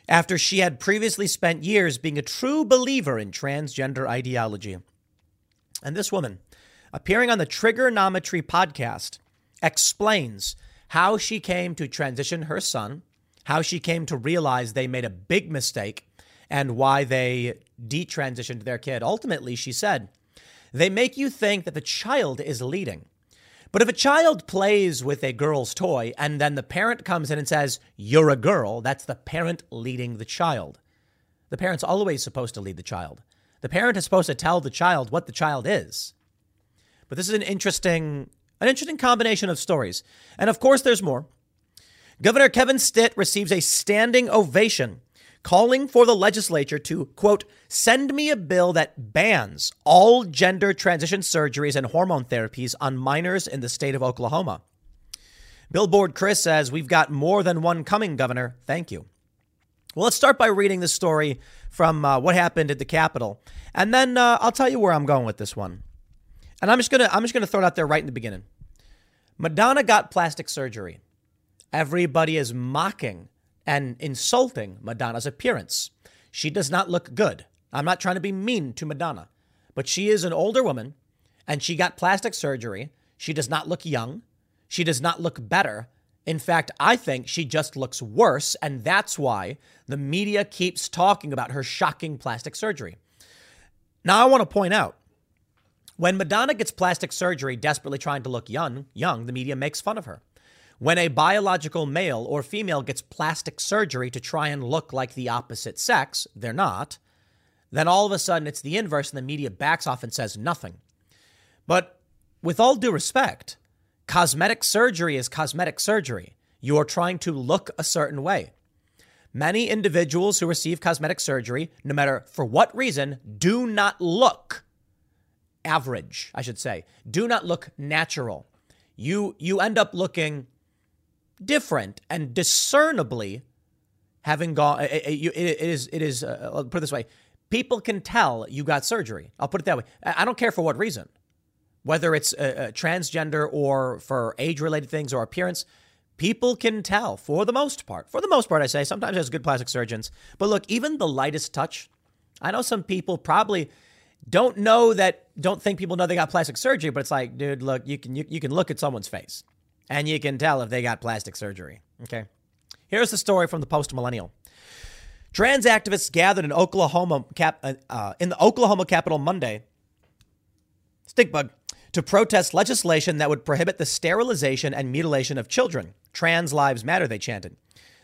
After she had previously spent years being a true believer in transgender ideology. And this woman, appearing on the Trigonometry podcast, explains how she came to transition her son, how she came to realize they made a big mistake, and why they detransitioned their kid. Ultimately, she said, they make you think that the child is leading. But if a child plays with a girl's toy and then the parent comes in and says, You're a girl, that's the parent leading the child. The parent's always supposed to lead the child. The parent is supposed to tell the child what the child is. But this is an interesting, an interesting combination of stories. And of course, there's more. Governor Kevin Stitt receives a standing ovation calling for the legislature to, quote, send me a bill that bans all gender transition surgeries and hormone therapies on minors in the state of Oklahoma. Billboard Chris says, We've got more than one coming, Governor. Thank you. Well, let's start by reading the story from uh, what happened at the Capitol, and then uh, I'll tell you where I'm going with this one. And I'm just gonna I'm just gonna throw it out there right in the beginning. Madonna got plastic surgery. Everybody is mocking and insulting Madonna's appearance. She does not look good. I'm not trying to be mean to Madonna, but she is an older woman and she got plastic surgery. She does not look young. She does not look better. In fact, I think she just looks worse, and that's why the media keeps talking about her shocking plastic surgery. Now, I want to point out when Madonna gets plastic surgery desperately trying to look young, young, the media makes fun of her. When a biological male or female gets plastic surgery to try and look like the opposite sex, they're not, then all of a sudden it's the inverse and the media backs off and says nothing. But with all due respect, Cosmetic surgery is cosmetic surgery. You are trying to look a certain way. Many individuals who receive cosmetic surgery, no matter for what reason, do not look average, I should say. Do not look natural. You you end up looking different and discernibly having gone it, it, is it is uh, I'll put it this way. People can tell you got surgery. I'll put it that way. I don't care for what reason whether it's a, a transgender or for age related things or appearance, people can tell for the most part. For the most part, I say, sometimes there's good plastic surgeons. But look, even the lightest touch, I know some people probably don't know that, don't think people know they got plastic surgery, but it's like, dude, look, you can, you, you can look at someone's face and you can tell if they got plastic surgery. Okay. Here's the story from the post millennial. Trans activists gathered in Oklahoma cap, uh, uh, in the Oklahoma Capitol Monday. Stinkbug to protest legislation that would prohibit the sterilization and mutilation of children. Trans lives matter, they chanted.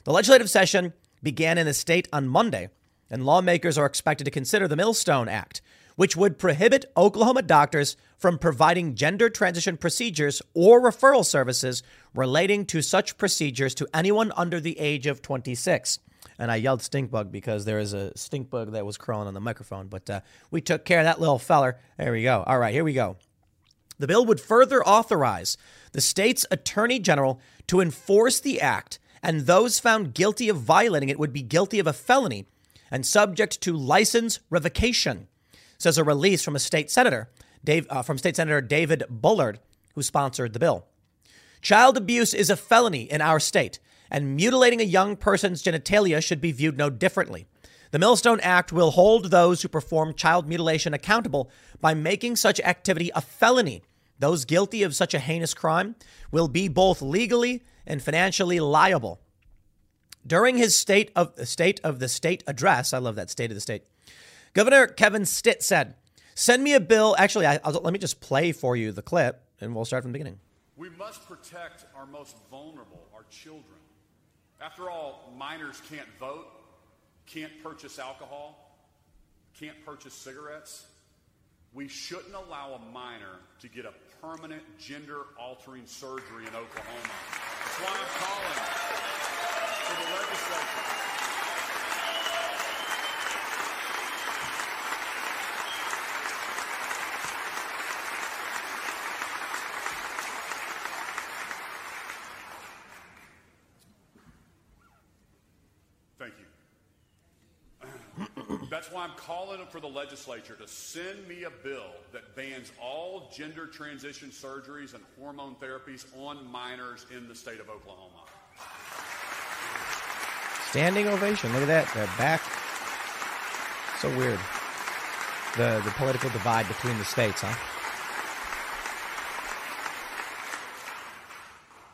The legislative session began in the state on Monday, and lawmakers are expected to consider the Millstone Act, which would prohibit Oklahoma doctors from providing gender transition procedures or referral services relating to such procedures to anyone under the age of 26. And I yelled stink bug because there is a stink bug that was crawling on the microphone, but uh, we took care of that little feller. There we go. All right, here we go. The bill would further authorize the state's attorney general to enforce the act, and those found guilty of violating it would be guilty of a felony and subject to license revocation, says a release from a state senator, Dave, uh, from State Senator David Bullard, who sponsored the bill. Child abuse is a felony in our state, and mutilating a young person's genitalia should be viewed no differently. The Millstone Act will hold those who perform child mutilation accountable by making such activity a felony those guilty of such a heinous crime will be both legally and financially liable. During his state of state of the state address, I love that state of the state. Governor Kevin Stitt said, "Send me a bill." Actually, I, let me just play for you the clip, and we'll start from the beginning. We must protect our most vulnerable, our children. After all, minors can't vote, can't purchase alcohol, can't purchase cigarettes. We shouldn't allow a minor to get a permanent gender altering surgery in Oklahoma. That's why I'm calling for the legislature. Thank you. That's why I'm calling for the legislature to send me a bill that bans all gender transition surgeries and hormone therapies on minors in the state of Oklahoma. Standing ovation. Look at that. The back. So weird. The the political divide between the states, huh?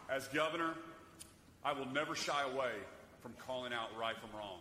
As governor, I will never shy away from calling out right from wrong.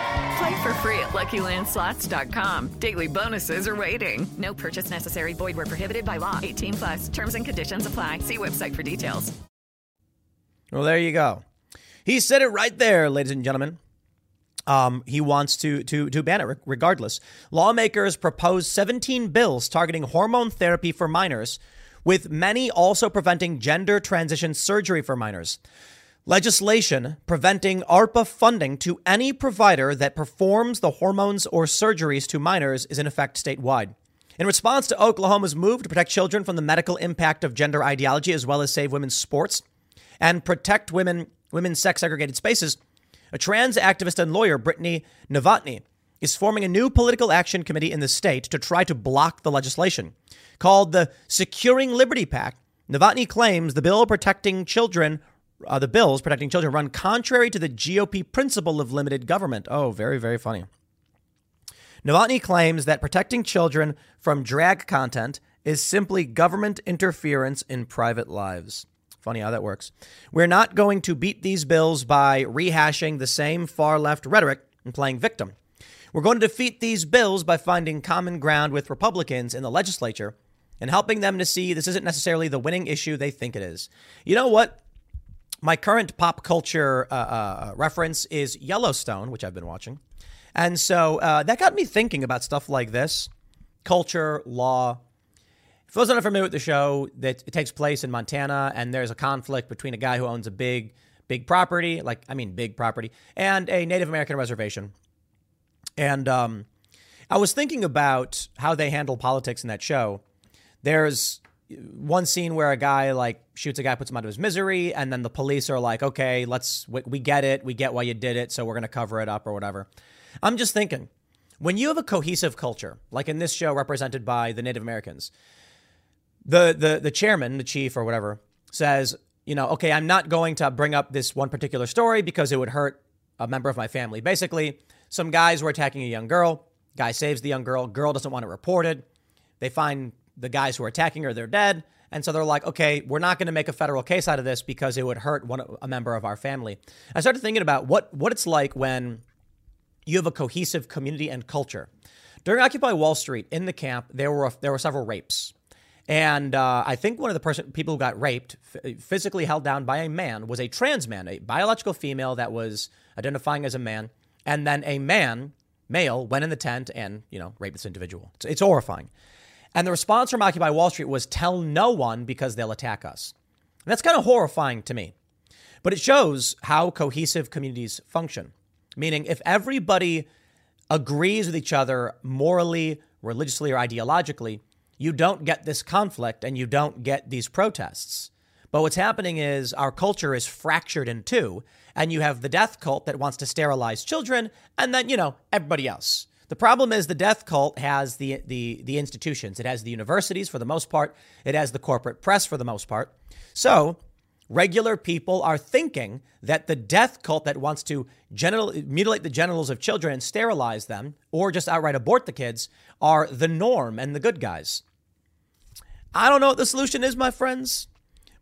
Play for free at LuckyLandSlots.com. Daily bonuses are waiting. No purchase necessary. Void were prohibited by law. 18 plus. Terms and conditions apply. See website for details. Well, there you go. He said it right there, ladies and gentlemen. Um, he wants to to to ban it regardless. Lawmakers proposed 17 bills targeting hormone therapy for minors, with many also preventing gender transition surgery for minors. Legislation preventing ARPA funding to any provider that performs the hormones or surgeries to minors is in effect statewide. In response to Oklahoma's move to protect children from the medical impact of gender ideology as well as save women's sports and protect women women's sex segregated spaces, a trans activist and lawyer, Brittany Novotny, is forming a new political action committee in the state to try to block the legislation. Called the Securing Liberty Pact, Novotny claims the bill protecting children, uh, the bills protecting children run contrary to the GOP principle of limited government. Oh, very, very funny. Novotny claims that protecting children from drag content is simply government interference in private lives. Funny how that works. We're not going to beat these bills by rehashing the same far left rhetoric and playing victim. We're going to defeat these bills by finding common ground with Republicans in the legislature and helping them to see this isn't necessarily the winning issue they think it is. You know what? My current pop culture uh, uh, reference is Yellowstone, which I've been watching. And so uh, that got me thinking about stuff like this culture, law, for those not familiar with the show, that it takes place in Montana, and there's a conflict between a guy who owns a big, big property, like I mean, big property, and a Native American reservation. And um, I was thinking about how they handle politics in that show. There's one scene where a guy like shoots a guy, puts him out of his misery, and then the police are like, "Okay, let's we, we get it, we get why you did it, so we're gonna cover it up or whatever." I'm just thinking, when you have a cohesive culture, like in this show represented by the Native Americans, the the the chairman, the chief or whatever, says, you know, okay, I'm not going to bring up this one particular story because it would hurt a member of my family. Basically, some guys were attacking a young girl. Guy saves the young girl. Girl doesn't want it reported. They find the guys who are attacking her. They're dead. And so they're like, okay, we're not going to make a federal case out of this because it would hurt one a member of our family. I started thinking about what what it's like when you have a cohesive community and culture. During Occupy Wall Street in the camp, there were there were several rapes. And uh, I think one of the person, people who got raped, physically held down by a man, was a trans man, a biological female that was identifying as a man. And then a man, male, went in the tent and, you know, raped this individual. It's, it's horrifying. And the response from Occupy Wall Street was tell no one because they'll attack us. And that's kind of horrifying to me. But it shows how cohesive communities function. Meaning, if everybody agrees with each other morally, religiously, or ideologically, you don't get this conflict and you don't get these protests. But what's happening is our culture is fractured in two, and you have the death cult that wants to sterilize children, and then, you know, everybody else. The problem is the death cult has the, the, the institutions. It has the universities for the most part. It has the corporate press for the most part. So regular people are thinking that the death cult that wants to genital, mutilate the genitals of children and sterilize them, or just outright abort the kids, are the norm and the good guys. I don't know what the solution is, my friends,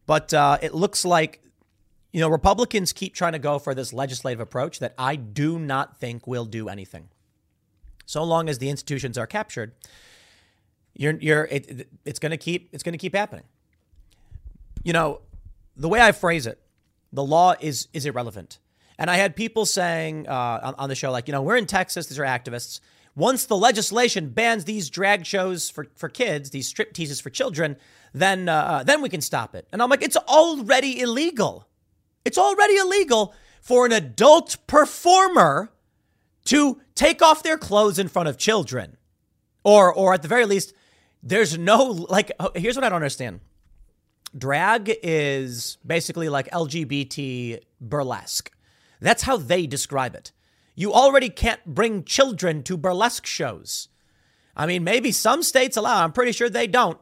but uh, it looks like you know Republicans keep trying to go for this legislative approach that I do not think will do anything. So long as the institutions are captured, you're you're it, it's going to keep it's going to keep happening. You know, the way I phrase it, the law is is irrelevant. And I had people saying uh, on, on the show, like, you know, we're in Texas, these are activists. Once the legislation bans these drag shows for, for kids, these strip teases for children, then uh, uh, then we can stop it. And I'm like, it's already illegal. It's already illegal for an adult performer to take off their clothes in front of children, or or at the very least, there's no like. Uh, here's what I don't understand. Drag is basically like LGBT burlesque. That's how they describe it. You already can't bring children to burlesque shows. I mean, maybe some states allow, I'm pretty sure they don't.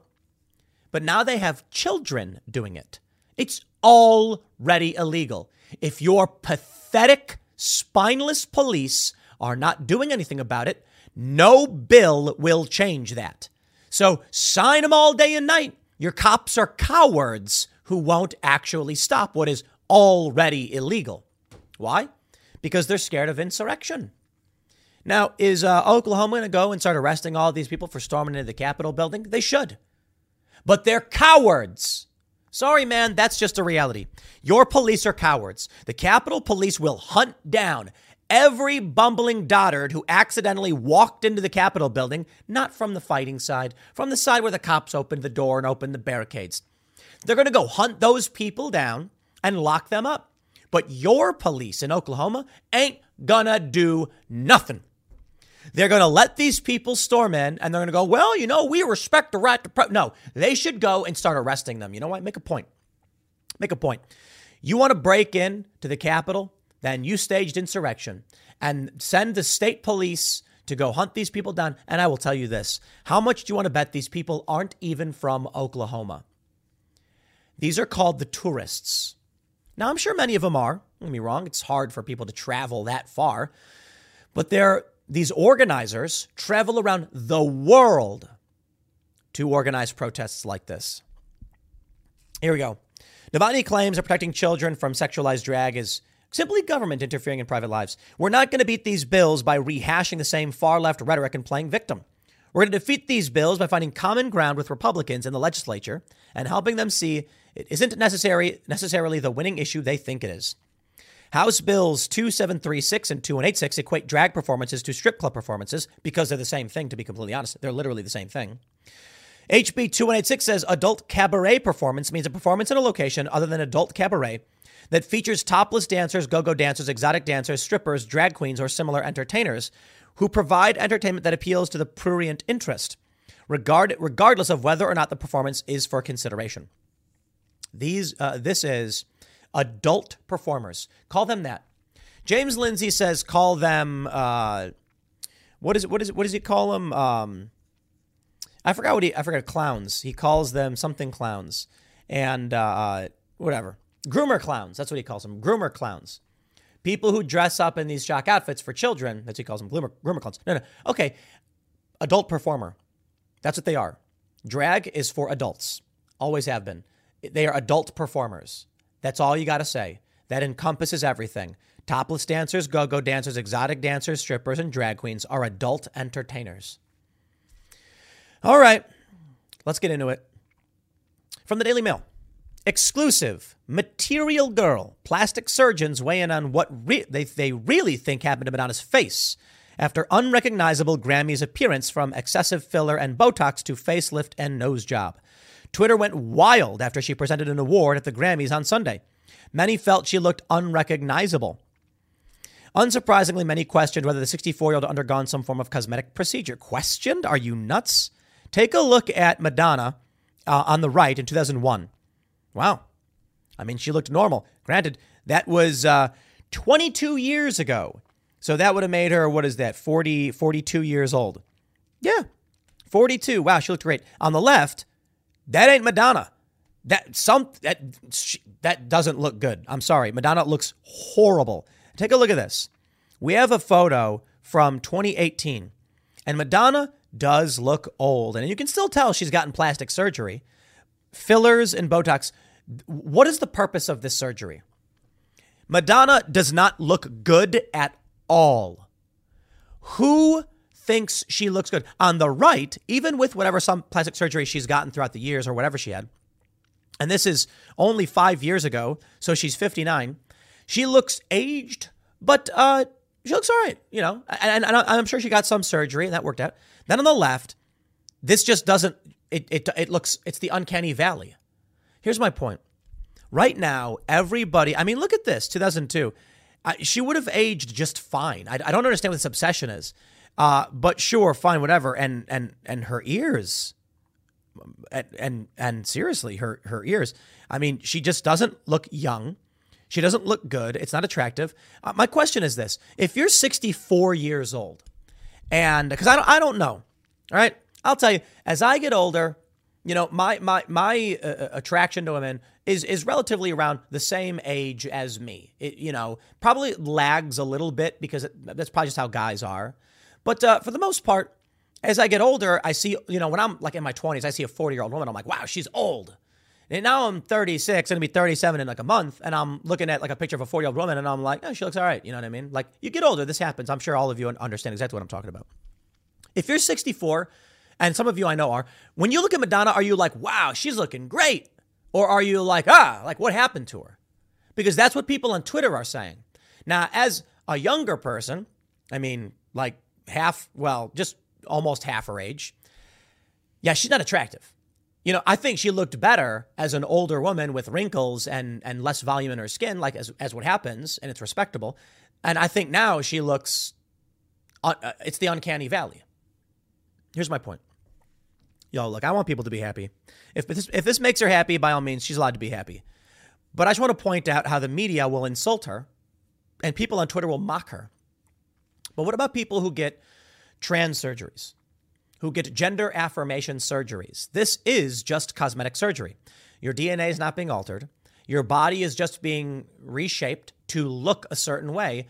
But now they have children doing it. It's already illegal. If your pathetic, spineless police are not doing anything about it, no bill will change that. So sign them all day and night. Your cops are cowards who won't actually stop what is already illegal. Why? because they're scared of insurrection. Now, is uh, Oklahoma going to go and start arresting all these people for storming into the Capitol building? They should. But they're cowards. Sorry, man, that's just a reality. Your police are cowards. The Capitol Police will hunt down every bumbling dotard who accidentally walked into the Capitol building, not from the fighting side, from the side where the cops opened the door and opened the barricades. They're going to go hunt those people down and lock them up. But your police in Oklahoma ain't gonna do nothing. They're going to let these people storm in and they're going to go, well, you know, we respect the right to. Pro-. No, they should go and start arresting them. You know what? Make a point. Make a point. You want to break in to the Capitol? Then you staged insurrection and send the state police to go hunt these people down. And I will tell you this how much do you want to bet these people aren't even from Oklahoma? These are called the tourists. Now, I'm sure many of them are. Don't get me wrong, it's hard for people to travel that far. But they're, these organizers travel around the world to organize protests like this. Here we go. Novotny claims that protecting children from sexualized drag is simply government interfering in private lives. We're not going to beat these bills by rehashing the same far left rhetoric and playing victim. We're going to defeat these bills by finding common ground with Republicans in the legislature and helping them see it isn't necessary, necessarily the winning issue they think it is. House Bills 2736 and 2186 equate drag performances to strip club performances because they're the same thing, to be completely honest. They're literally the same thing. HB 2186 says adult cabaret performance means a performance in a location other than adult cabaret that features topless dancers, go go dancers, exotic dancers, strippers, drag queens, or similar entertainers who provide entertainment that appeals to the prurient interest, regard, regardless of whether or not the performance is for consideration. These, uh, this is adult performers. Call them that. James Lindsay says call them. Uh, what is it? What is it? What does he call them? Um, I forgot what he. I forgot clowns. He calls them something clowns, and uh, whatever groomer clowns. That's what he calls them. Groomer clowns. People who dress up in these shock outfits for children. That's what he calls them. Groomer, groomer clowns. No, no. Okay. Adult performer. That's what they are. Drag is for adults. Always have been. They are adult performers. That's all you got to say. That encompasses everything. Topless dancers, go go dancers, exotic dancers, strippers, and drag queens are adult entertainers. All right, let's get into it. From the Daily Mail exclusive material girl. Plastic surgeons weigh in on what re- they, they really think happened to madonna's face after unrecognizable grammy's appearance from excessive filler and botox to facelift and nose job. Twitter went wild after she presented an award at the grammys on sunday. Many felt she looked unrecognizable. Unsurprisingly many questioned whether the 64 year old undergone some form of cosmetic procedure. Questioned? Are you nuts? Take a look at madonna uh, on the right in 2001 Wow. I mean, she looked normal. Granted, that was uh, 22 years ago. So that would have made her, what is that, 40, 42 years old. Yeah, 42. Wow, she looked great. On the left, that ain't Madonna. That some that that doesn't look good. I'm sorry. Madonna looks horrible. Take a look at this. We have a photo from 2018, and Madonna does look old, and you can still tell she's gotten plastic surgery, fillers and Botox. What is the purpose of this surgery? Madonna does not look good at all. Who thinks she looks good? On the right, even with whatever some plastic surgery she's gotten throughout the years or whatever she had, and this is only five years ago, so she's 59, she looks aged, but uh, she looks all right, you know, and, and I'm sure she got some surgery and that worked out. Then on the left, this just doesn't, it, it, it looks, it's the uncanny valley. Here's my point. Right now, everybody, I mean, look at this 2002. I, she would have aged just fine. I, I, don't understand what this obsession is. Uh, but sure, fine, whatever. And and and her ears, and and, and seriously, her her ears. I mean, she just doesn't look young. She doesn't look good. It's not attractive. Uh, my question is this: If you're 64 years old, and because I don't, I don't know, all right, I'll tell you. As I get older, you know, my my my uh, uh, attraction to women is is relatively around the same age as me. It, you know, probably lags a little bit because it, that's probably just how guys are. But uh, for the most part, as I get older, I see, you know, when I'm like in my 20s, I see a 40 year old woman. I'm like, wow, she's old. And now I'm 36, gonna be 37 in like a month, and I'm looking at like a picture of a 40 year old woman, and I'm like, oh, she looks all right. You know what I mean? Like, you get older, this happens. I'm sure all of you understand exactly what I'm talking about. If you're 64 and some of you I know are, when you look at Madonna, are you like, wow, she's looking great? Or are you like, ah, like what happened to her? Because that's what people on Twitter are saying. Now, as A younger person, I mean, like half, well, just almost half her age. Yeah, she's not attractive. You know, I think she looked better as an older woman with wrinkles and and less volume in her skin, like as as what happens, and it's respectable. And I think now she looks, uh, it's the uncanny valley. Here's my point. Yo, look, I want people to be happy. If this, if this makes her happy, by all means, she's allowed to be happy. But I just want to point out how the media will insult her and people on Twitter will mock her. But what about people who get trans surgeries, who get gender affirmation surgeries? This is just cosmetic surgery. Your DNA is not being altered. Your body is just being reshaped to look a certain way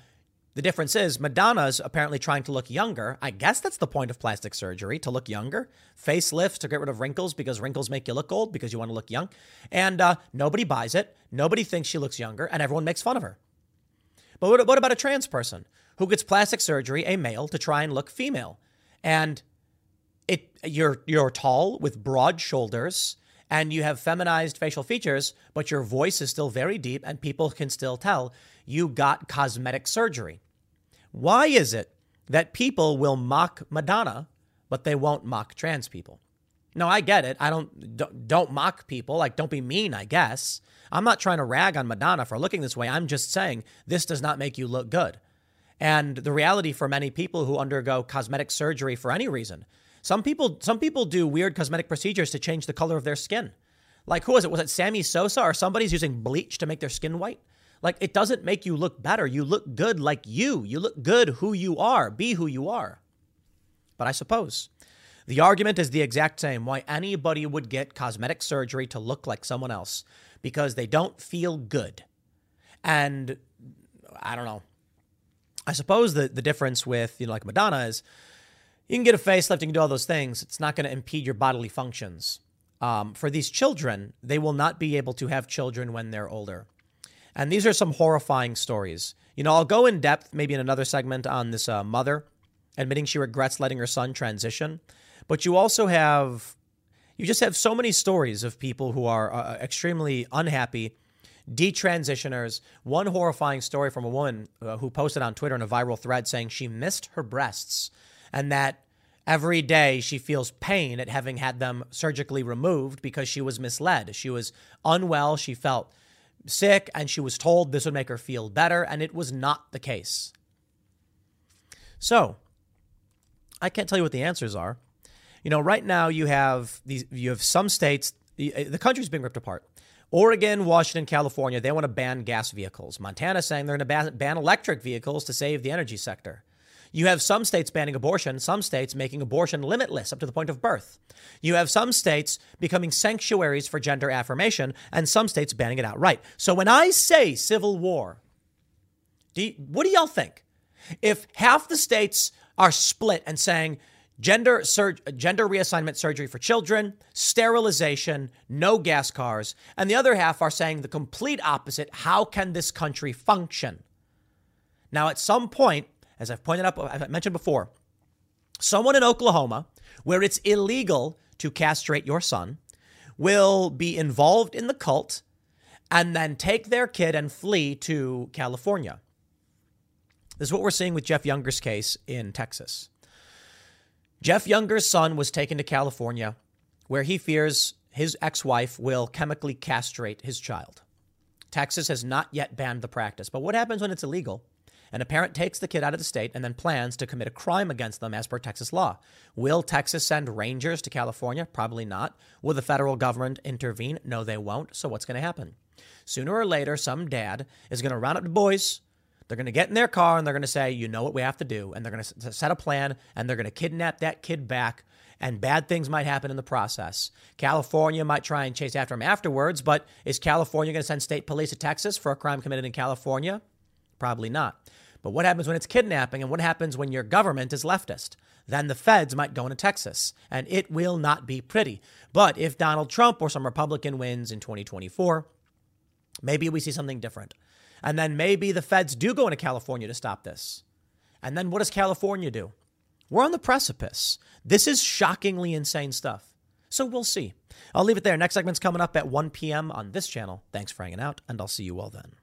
the difference is Madonna's apparently trying to look younger. I guess that's the point of plastic surgery to look younger. Facelift to get rid of wrinkles because wrinkles make you look old because you want to look young. And uh, nobody buys it. Nobody thinks she looks younger, and everyone makes fun of her. But what, what about a trans person who gets plastic surgery, a male, to try and look female? And it you're you're tall with broad shoulders and you have feminized facial features, but your voice is still very deep and people can still tell you got cosmetic surgery. Why is it that people will mock Madonna, but they won't mock trans people? No, I get it. I don't don't mock people. Like don't be mean, I guess. I'm not trying to rag on Madonna for looking this way. I'm just saying this does not make you look good. And the reality for many people who undergo cosmetic surgery for any reason, some people some people do weird cosmetic procedures to change the color of their skin. Like who was it? Was it Sammy Sosa or somebody's using bleach to make their skin white? Like it doesn't make you look better. You look good like you. You look good who you are. Be who you are. But I suppose the argument is the exact same why anybody would get cosmetic surgery to look like someone else because they don't feel good. And I don't know. I suppose the, the difference with, you know, like Madonna is you can get a facelift, you can do all those things. It's not going to impede your bodily functions. Um, for these children, they will not be able to have children when they're older. And these are some horrifying stories. You know, I'll go in depth maybe in another segment on this uh, mother admitting she regrets letting her son transition. But you also have, you just have so many stories of people who are uh, extremely unhappy, detransitioners. One horrifying story from a woman uh, who posted on Twitter in a viral thread saying she missed her breasts and that every day she feels pain at having had them surgically removed because she was misled. She was unwell. She felt sick and she was told this would make her feel better, and it was not the case. So, I can't tell you what the answers are. You know, right now you have these you have some states the, uh, the country's being ripped apart. Oregon, Washington, California, they want to ban gas vehicles. Montana saying they're going to ban electric vehicles to save the energy sector. You have some states banning abortion, some states making abortion limitless up to the point of birth. You have some states becoming sanctuaries for gender affirmation, and some states banning it outright. So when I say civil war, do you, what do y'all think? If half the states are split and saying gender sur- gender reassignment surgery for children, sterilization, no gas cars, and the other half are saying the complete opposite, how can this country function? Now, at some point, as I've pointed out, I've mentioned before, someone in Oklahoma, where it's illegal to castrate your son, will be involved in the cult and then take their kid and flee to California. This is what we're seeing with Jeff Younger's case in Texas. Jeff Younger's son was taken to California where he fears his ex wife will chemically castrate his child. Texas has not yet banned the practice, but what happens when it's illegal? And a parent takes the kid out of the state and then plans to commit a crime against them as per Texas law. Will Texas send rangers to California? Probably not. Will the federal government intervene? No, they won't. So what's going to happen? Sooner or later, some dad is going to round up the boys. They're going to get in their car and they're going to say, you know what we have to do. And they're going to set a plan and they're going to kidnap that kid back and bad things might happen in the process. California might try and chase after him afterwards, but is California going to send state police to Texas for a crime committed in California? Probably not. But what happens when it's kidnapping and what happens when your government is leftist? Then the feds might go into Texas and it will not be pretty. But if Donald Trump or some Republican wins in 2024, maybe we see something different. And then maybe the feds do go into California to stop this. And then what does California do? We're on the precipice. This is shockingly insane stuff. So we'll see. I'll leave it there. Next segment's coming up at 1 p.m. on this channel. Thanks for hanging out, and I'll see you all then.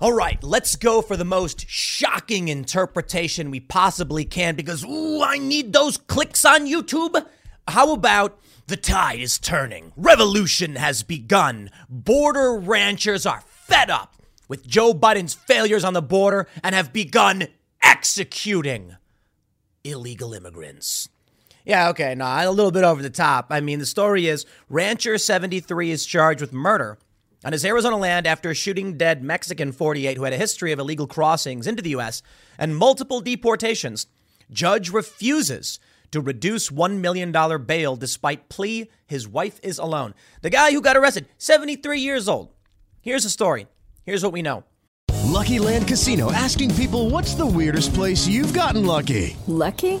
All right, let's go for the most shocking interpretation we possibly can because, ooh, I need those clicks on YouTube. How about the tide is turning? Revolution has begun. Border ranchers are fed up with Joe Biden's failures on the border and have begun executing illegal immigrants. Yeah, okay, no, a little bit over the top. I mean, the story is Rancher 73 is charged with murder on his Arizona land after shooting dead Mexican 48 who had a history of illegal crossings into the U.S. and multiple deportations. Judge refuses to reduce $1 million bail despite plea his wife is alone. The guy who got arrested, 73 years old. Here's the story. Here's what we know. Lucky Land Casino asking people what's the weirdest place you've gotten lucky? Lucky?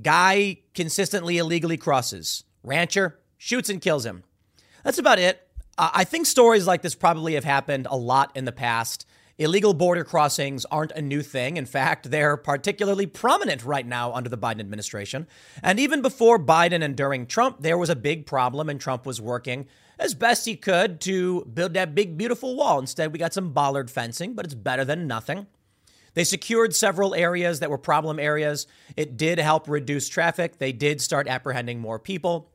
Guy consistently illegally crosses. Rancher shoots and kills him. That's about it. Uh, I think stories like this probably have happened a lot in the past. Illegal border crossings aren't a new thing. In fact, they're particularly prominent right now under the Biden administration. And even before Biden and during Trump, there was a big problem, and Trump was working as best he could to build that big, beautiful wall. Instead, we got some bollard fencing, but it's better than nothing. They secured several areas that were problem areas. It did help reduce traffic. They did start apprehending more people.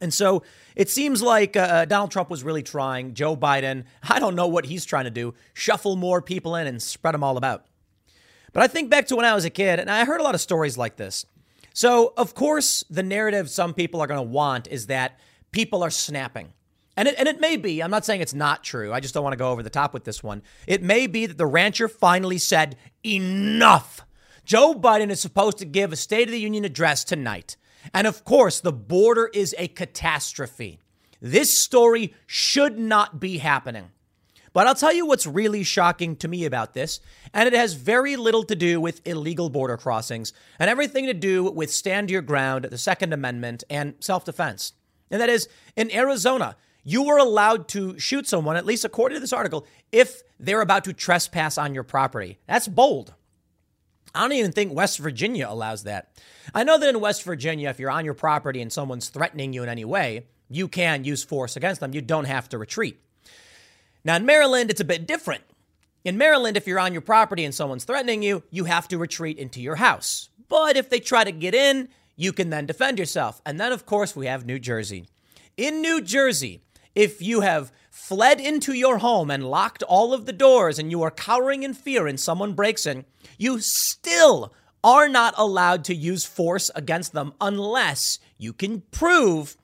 And so it seems like uh, uh, Donald Trump was really trying. Joe Biden, (laughs) I don't know what he's trying to do, shuffle more people in and spread them all about. But I think back to when I was a kid, and I heard a lot of stories like this. So, of course, the narrative some people are going to want is that people are snapping. And it, and it may be, I'm not saying it's not true. I just don't want to go over the top with this one. It may be that the rancher finally said, enough. Joe Biden is supposed to give a State of the Union address tonight. And of course, the border is a catastrophe. This story should not be happening. But I'll tell you what's really shocking to me about this, and it has very little to do with illegal border crossings and everything to do with stand your ground, the Second Amendment, and self defense. And that is in Arizona, you were allowed to shoot someone, at least according to this article, if they're about to trespass on your property. That's bold. I don't even think West Virginia allows that. I know that in West Virginia, if you're on your property and someone's threatening you in any way, you can use force against them. You don't have to retreat. Now, in Maryland, it's a bit different. In Maryland, if you're on your property and someone's threatening you, you have to retreat into your house. But if they try to get in, you can then defend yourself. And then, of course, we have New Jersey. In New Jersey, if you have fled into your home and locked all of the doors and you are cowering in fear and someone breaks in, you still are not allowed to use force against them unless you can prove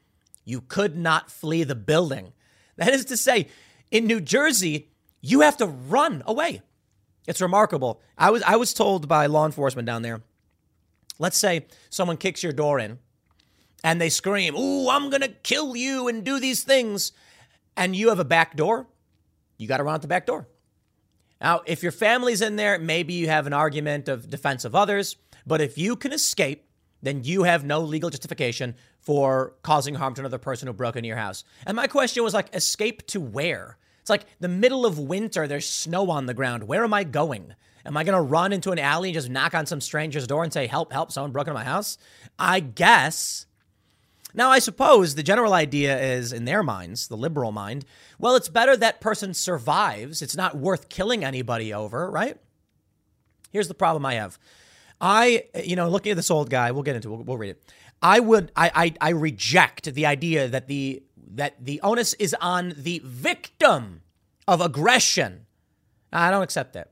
you could not flee the building. That is to say, in New Jersey, you have to run away. It's remarkable. I was I was told by law enforcement down there. Let's say someone kicks your door in and they scream, "Ooh, I'm going to kill you and do these things." And you have a back door. You got to run out the back door. Now, if your family's in there, maybe you have an argument of defense of others. But if you can escape, then you have no legal justification for causing harm to another person who broke into your house. And my question was like, escape to where? It's like the middle of winter, there's snow on the ground. Where am I going? Am I going to run into an alley and just knock on some stranger's door and say, help, help, someone broke into my house? I guess. Now, I suppose the general idea is, in their minds, the liberal mind, well, it's better that person survives. It's not worth killing anybody over, right? Here's the problem I have. I, you know, looking at this old guy, we'll get into it, we'll, we'll read it. I would, I, I, I reject the idea that the that the onus is on the victim of aggression. I don't accept that.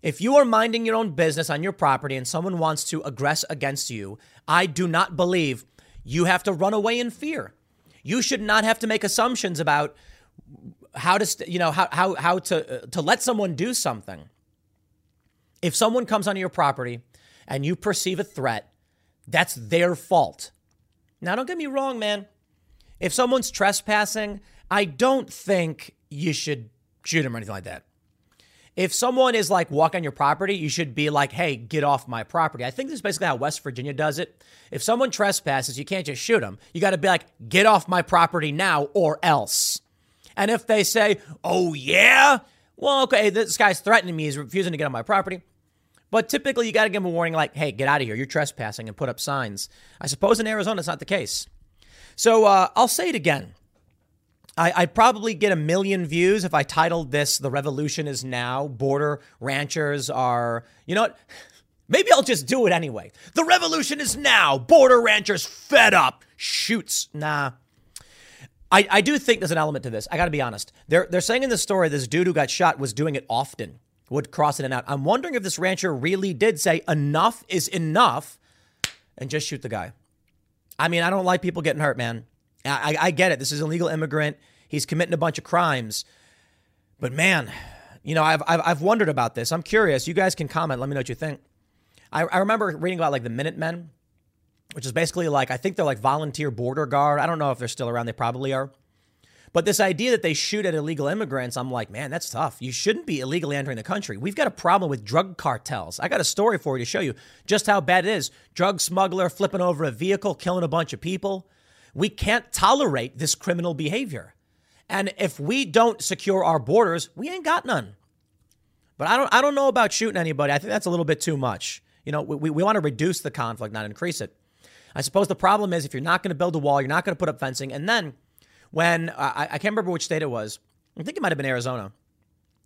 If you are minding your own business on your property and someone wants to aggress against you, I do not believe you have to run away in fear. You should not have to make assumptions about how to, you know, how, how, how to, uh, to let someone do something. If someone comes onto your property and you perceive a threat, that's their fault. Now, don't get me wrong, man. If someone's trespassing, I don't think you should shoot him or anything like that. If someone is like walking on your property, you should be like, hey, get off my property. I think this is basically how West Virginia does it. If someone trespasses, you can't just shoot them. You got to be like, get off my property now or else. And if they say, oh, yeah, well, okay, this guy's threatening me, he's refusing to get on my property. But typically, you got to give them a warning like, hey, get out of here, you're trespassing, and put up signs. I suppose in Arizona, it's not the case. So uh, I'll say it again. I, I'd probably get a million views if I titled this The Revolution is Now. Border ranchers are, you know what? (sighs) Maybe I'll just do it anyway. The revolution is now. Border ranchers fed up. Shoots. Nah. I, I do think there's an element to this. I got to be honest. They're, they're saying in the story this dude who got shot was doing it often, would cross in and out. I'm wondering if this rancher really did say enough is enough and just shoot the guy. I mean, I don't like people getting hurt, man. I, I get it. This is an illegal immigrant. He's committing a bunch of crimes. But man, you know, I've, I've, I've wondered about this. I'm curious. You guys can comment. Let me know what you think. I, I remember reading about like the Minutemen, which is basically like, I think they're like volunteer border guard. I don't know if they're still around. They probably are. But this idea that they shoot at illegal immigrants, I'm like, man, that's tough. You shouldn't be illegally entering the country. We've got a problem with drug cartels. I got a story for you to show you just how bad it is. Drug smuggler flipping over a vehicle, killing a bunch of people. We can't tolerate this criminal behavior. And if we don't secure our borders, we ain't got none. But I don't I don't know about shooting anybody. I think that's a little bit too much. You know, we, we want to reduce the conflict, not increase it. I suppose the problem is if you're not going to build a wall, you're not going to put up fencing. And then when I, I can't remember which state it was, I think it might have been Arizona.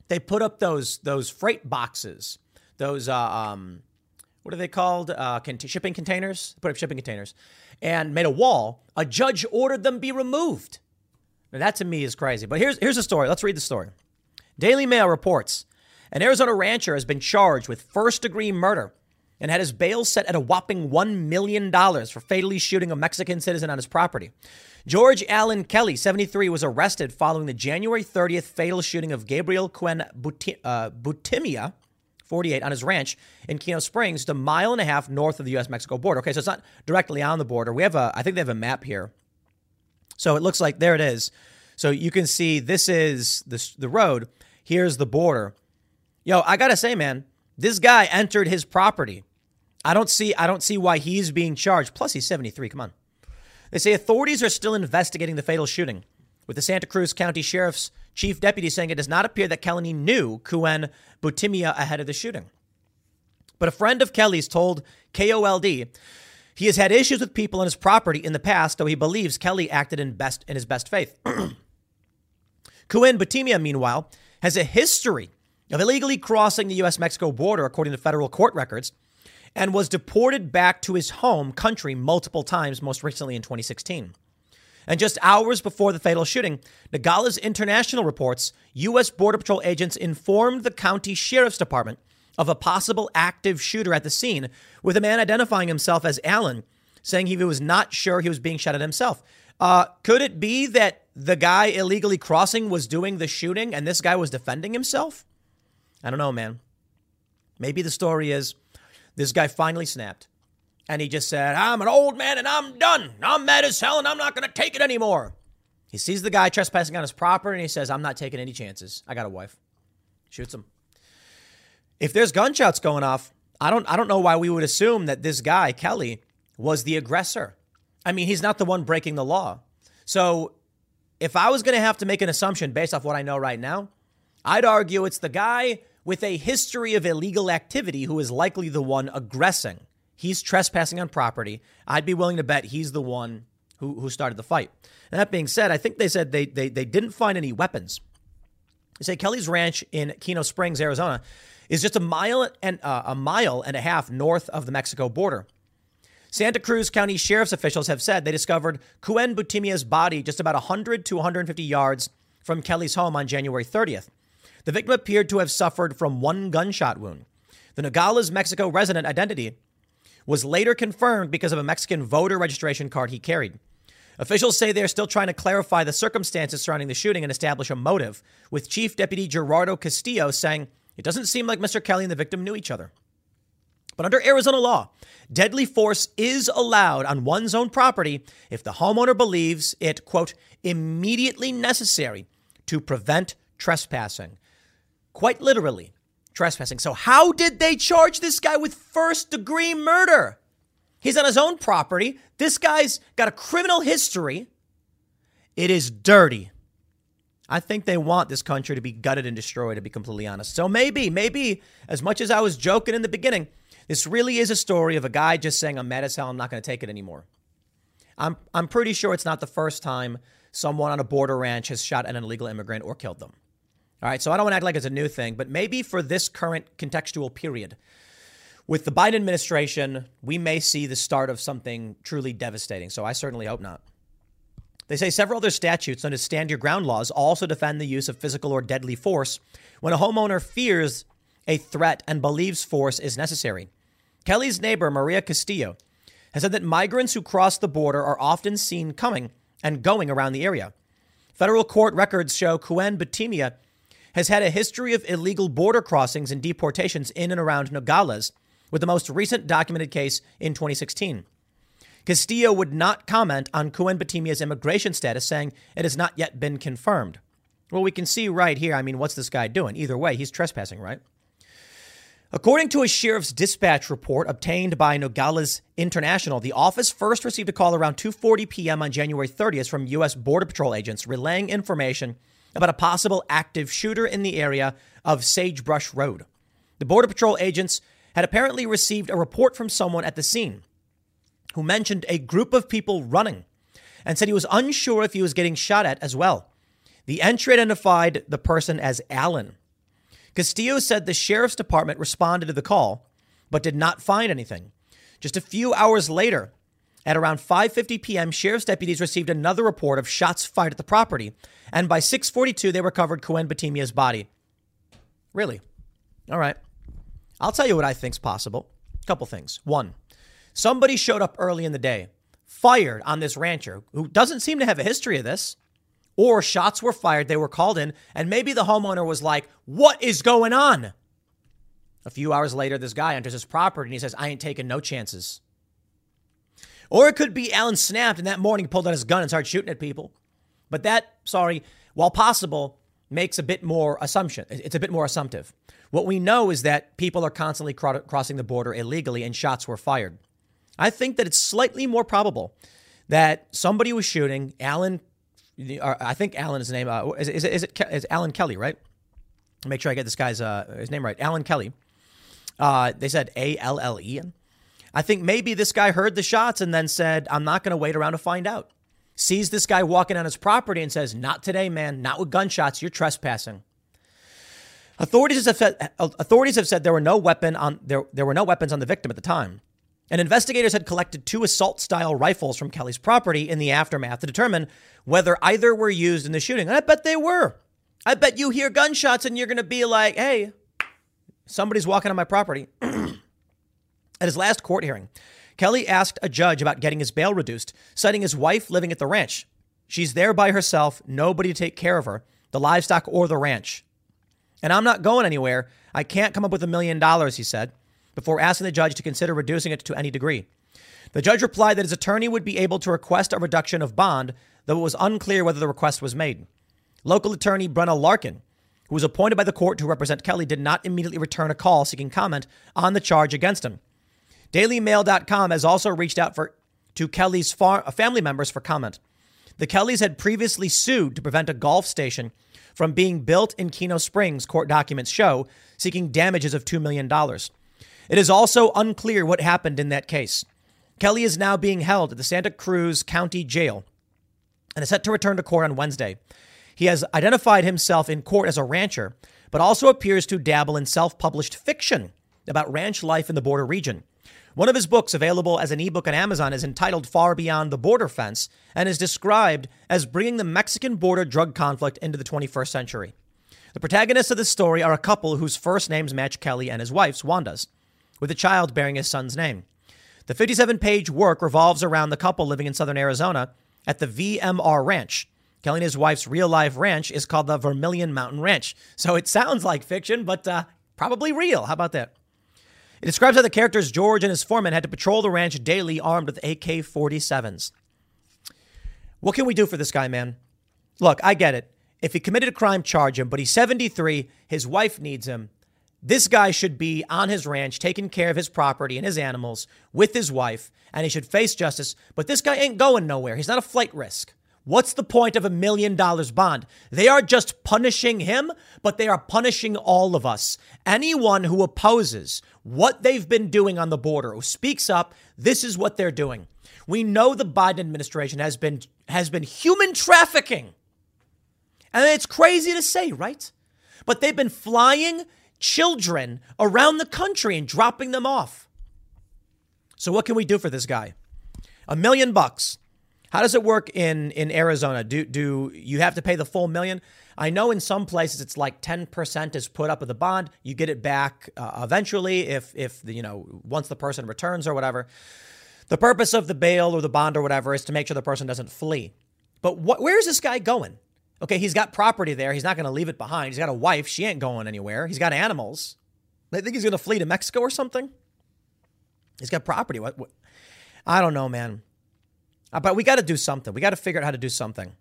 They put up those those freight boxes, those uh, um, what are they called? Uh, shipping containers. Put up shipping containers, and made a wall. A judge ordered them be removed. Now, that to me is crazy. But here's here's the story. Let's read the story. Daily Mail reports an Arizona rancher has been charged with first degree murder and had his bail set at a whopping $1 million for fatally shooting a Mexican citizen on his property. George Allen Kelly, 73, was arrested following the January 30th fatal shooting of Gabriel Cuen uh, Buitimea, 48, on his ranch in Kino Springs, a mile and a half north of the U.S. Mexico border. Okay, so it's not directly on the border. We have a, I think they have a map here so it looks like there it is. So you can see this is the, the road. Here's the border. Yo, I gotta say, man, this guy entered his property. I don't see I don't see why he's being charged. Plus he's 73. Come on. They say authorities are still investigating the fatal shooting, with the Santa Cruz County Sheriff's chief deputy saying it does not appear that Kelly knew Cuen Buitimea ahead of the shooting. But a friend of Kelly's told KOLD he has had issues with people on his property in the past, though he believes Kelly acted in best in his best faith. (clears throat) Cuen Buitimea, meanwhile, has a history of illegally crossing the U.S. Mexico border, according to federal court records, and was deported back to his home country multiple times, most recently in 2016. And just hours before the fatal shooting, Nogales International reports U.S. Border Patrol agents informed the county sheriff's department of a possible active shooter at the scene, with a man identifying himself as Allen, saying he was not sure he was being shot at himself. Uh, could it be that the guy illegally crossing was doing the shooting and this guy was defending himself? I don't know, man. Maybe the story is this guy finally snapped and he just said, I'm an old man and I'm done. I'm mad as hell and I'm not going to take it anymore. He sees the guy trespassing on his property and he says, I'm not taking any chances. I got a wife. Shoots him if there's gunshots going off, I don't I don't know why we would assume that this guy, Kelly, was the aggressor. I mean, he's not the one breaking the law. So if I was going to have to make an assumption based off what I know right now, I'd argue it's the guy with a history of illegal activity who is likely the one aggressing. He's trespassing on property. I'd be willing to bet he's the one who, who started the fight. And that being said, I think they said they, they, they didn't find any weapons. They say Kelly's ranch in Kino Springs, Arizona, is just a mile and uh, a mile and a half north of the Mexico border. Santa Cruz County sheriff's officials have said they discovered Cuen Buitimea's body just about 100 to 150 yards from Kelly's home on January 30th. The victim appeared to have suffered from one gunshot wound. The Nogales, Mexico resident identity was later confirmed because of a Mexican voter registration card he carried. Officials say they are still trying to clarify the circumstances surrounding the shooting and establish a motive, with Chief Deputy Gerardo Castillo saying it doesn't seem like Mr. Kelly and the victim knew each other. But under Arizona law, deadly force is allowed on one's own property if the homeowner believes it, quote, immediately necessary to prevent trespassing. Quite literally, trespassing. So, how did they charge this guy with first degree murder? He's on his own property. This guy's got a criminal history. It is dirty. I think they want this country to be gutted and destroyed, to be completely honest. So maybe, maybe, as much as I was joking in the beginning, this really is a story of a guy just saying, I'm mad as hell, I'm not going to take it anymore. I'm, I'm pretty sure it's not the first time someone on a border ranch has shot an illegal immigrant or killed them. All right, so I don't want to act like it's a new thing, but maybe for this current contextual period, with the Biden administration, we may see the start of something truly devastating. So I certainly hope not. They say several other statutes, as stand your ground laws, also defend the use of physical or deadly force when a homeowner fears a threat and believes force is necessary. Kelly's neighbor, Maria Castillo, has said that migrants who cross the border are often seen coming and going around the area. Federal court records show Cuen Buitimea has had a history of illegal border crossings and deportations in and around Nogales, with the most recent documented case in 2016. Castillo would not comment on Cuen Buitimea's immigration status, saying it has not yet been confirmed. Well, we can see right here. I mean, what's this guy doing? Either way, he's trespassing, right? According to a sheriff's dispatch report obtained by Nogales International, the office first received a call around 2:40 p.m. on January 30th from U.S. Border Patrol agents relaying information about a possible active shooter in the area of Sagebrush Road. The Border Patrol agents had apparently received a report from someone at the scene who mentioned a group of people running and said he was unsure if he was getting shot at as well. The entry identified the person as Allen. Castillo said the sheriff's department responded to the call but did not find anything. Just a few hours later, at around 5:50 p.m., sheriff's deputies received another report of shots fired at the property, and by 6:42 they recovered Cuen Buitimea's body. Really? All right. I'll tell you what I think's possible. A couple things. One, somebody showed up early in the day, fired on this rancher who doesn't seem to have a history of this, or shots were fired, they were called in, and maybe the homeowner was like, "What is going on?" A few hours later, this guy enters his property and he says, "I ain't taking no chances." Or it could be Allen snapped and that morning pulled out his gun and started shooting at people. But that, sorry, while possible, makes a bit more assumption. It's a bit more assumptive. What we know is that people are constantly crossing the border illegally and shots were fired. I think that it's slightly more probable that somebody was shooting. Allen, I think Allen is the name. Uh, is, is, is it is Allen Kelly, right? Make sure I get this guy's uh, his name right. Alan Kelly. Uh, they said A L L E. I think maybe this guy heard the shots and then said, I'm not going to wait around to find out. Sees this guy walking on his property and says, Not today, man. Not with gunshots. You're trespassing. Authorities have said, authorities have said there were no weapon on there, there were no weapons on the victim at the time. And investigators had collected two assault style rifles from Kelly's property in the aftermath to determine whether either were used in the shooting. And I bet they were. I bet you hear gunshots and you're going to be like, hey, somebody's walking on my property. (clears throat) At his last court hearing, Kelly asked a judge about getting his bail reduced, citing his wife living at the ranch. She's there by herself, nobody to take care of her, the livestock or the ranch. And I'm not going anywhere. I can't come up with a million dollars, he said, before asking the judge to consider reducing it to any degree. The judge replied that his attorney would be able to request a reduction of bond, though it was unclear whether the request was made. Local attorney Brenna Larkin, who was appointed by the court to represent Kelly, did not immediately return a call seeking comment on the charge against him. DailyMail.com has also reached out for to Kelly's far, uh, family members for comment. The Kellys had previously sued to prevent a golf station from being built in Kino Springs, court documents show, seeking damages of $2 million. It is also unclear what happened in that case. Kelly is now being held at the Santa Cruz County Jail and is set to return to court on Wednesday. He has identified himself in court as a rancher, but also appears to dabble in self published fiction about ranch life in the border region. One of his books, available as an ebook on Amazon, is entitled Far Beyond the Border Fence and is described as bringing the Mexican border drug conflict into the 21st century. The protagonists of this story are a couple whose first names match Kelly and his wife's, Wanda's, with a child bearing his son's name. The 57 page work revolves around the couple living in southern Arizona at the VMR Ranch. Kelly and his wife's real life ranch is called the Vermilion Mountain Ranch. So it sounds like fiction, but uh, probably real. How about that? It describes how the characters George and his foreman had to patrol the ranch daily armed with AK 47s. What can we do for this guy, man? Look, I get it. If he committed a crime, charge him, but he's 73, his wife needs him. This guy should be on his ranch taking care of his property and his animals with his wife, and he should face justice. But this guy ain't going nowhere. He's not a flight risk. What's the point of a million dollars bond? They are just punishing him, but they are punishing all of us. Anyone who opposes what they've been doing on the border, who speaks up, this is what they're doing. We know the Biden administration has been has been human trafficking. And it's crazy to say, right? But they've been flying children around the country and dropping them off. So what can we do for this guy? A million bucks. How does it work in in Arizona? Do do you have to pay the full million? I know in some places it's like 10% is put up of the bond. You get it back uh, eventually if if the, you know once the person returns or whatever. The purpose of the bail or the bond or whatever is to make sure the person doesn't flee. But wh- where is this guy going? Okay, he's got property there. He's not going to leave it behind. He's got a wife. She ain't going anywhere. He's got animals. They think he's going to flee to Mexico or something. He's got property. What, what? I don't know, man. But we got to do something. We got to figure out how to do something.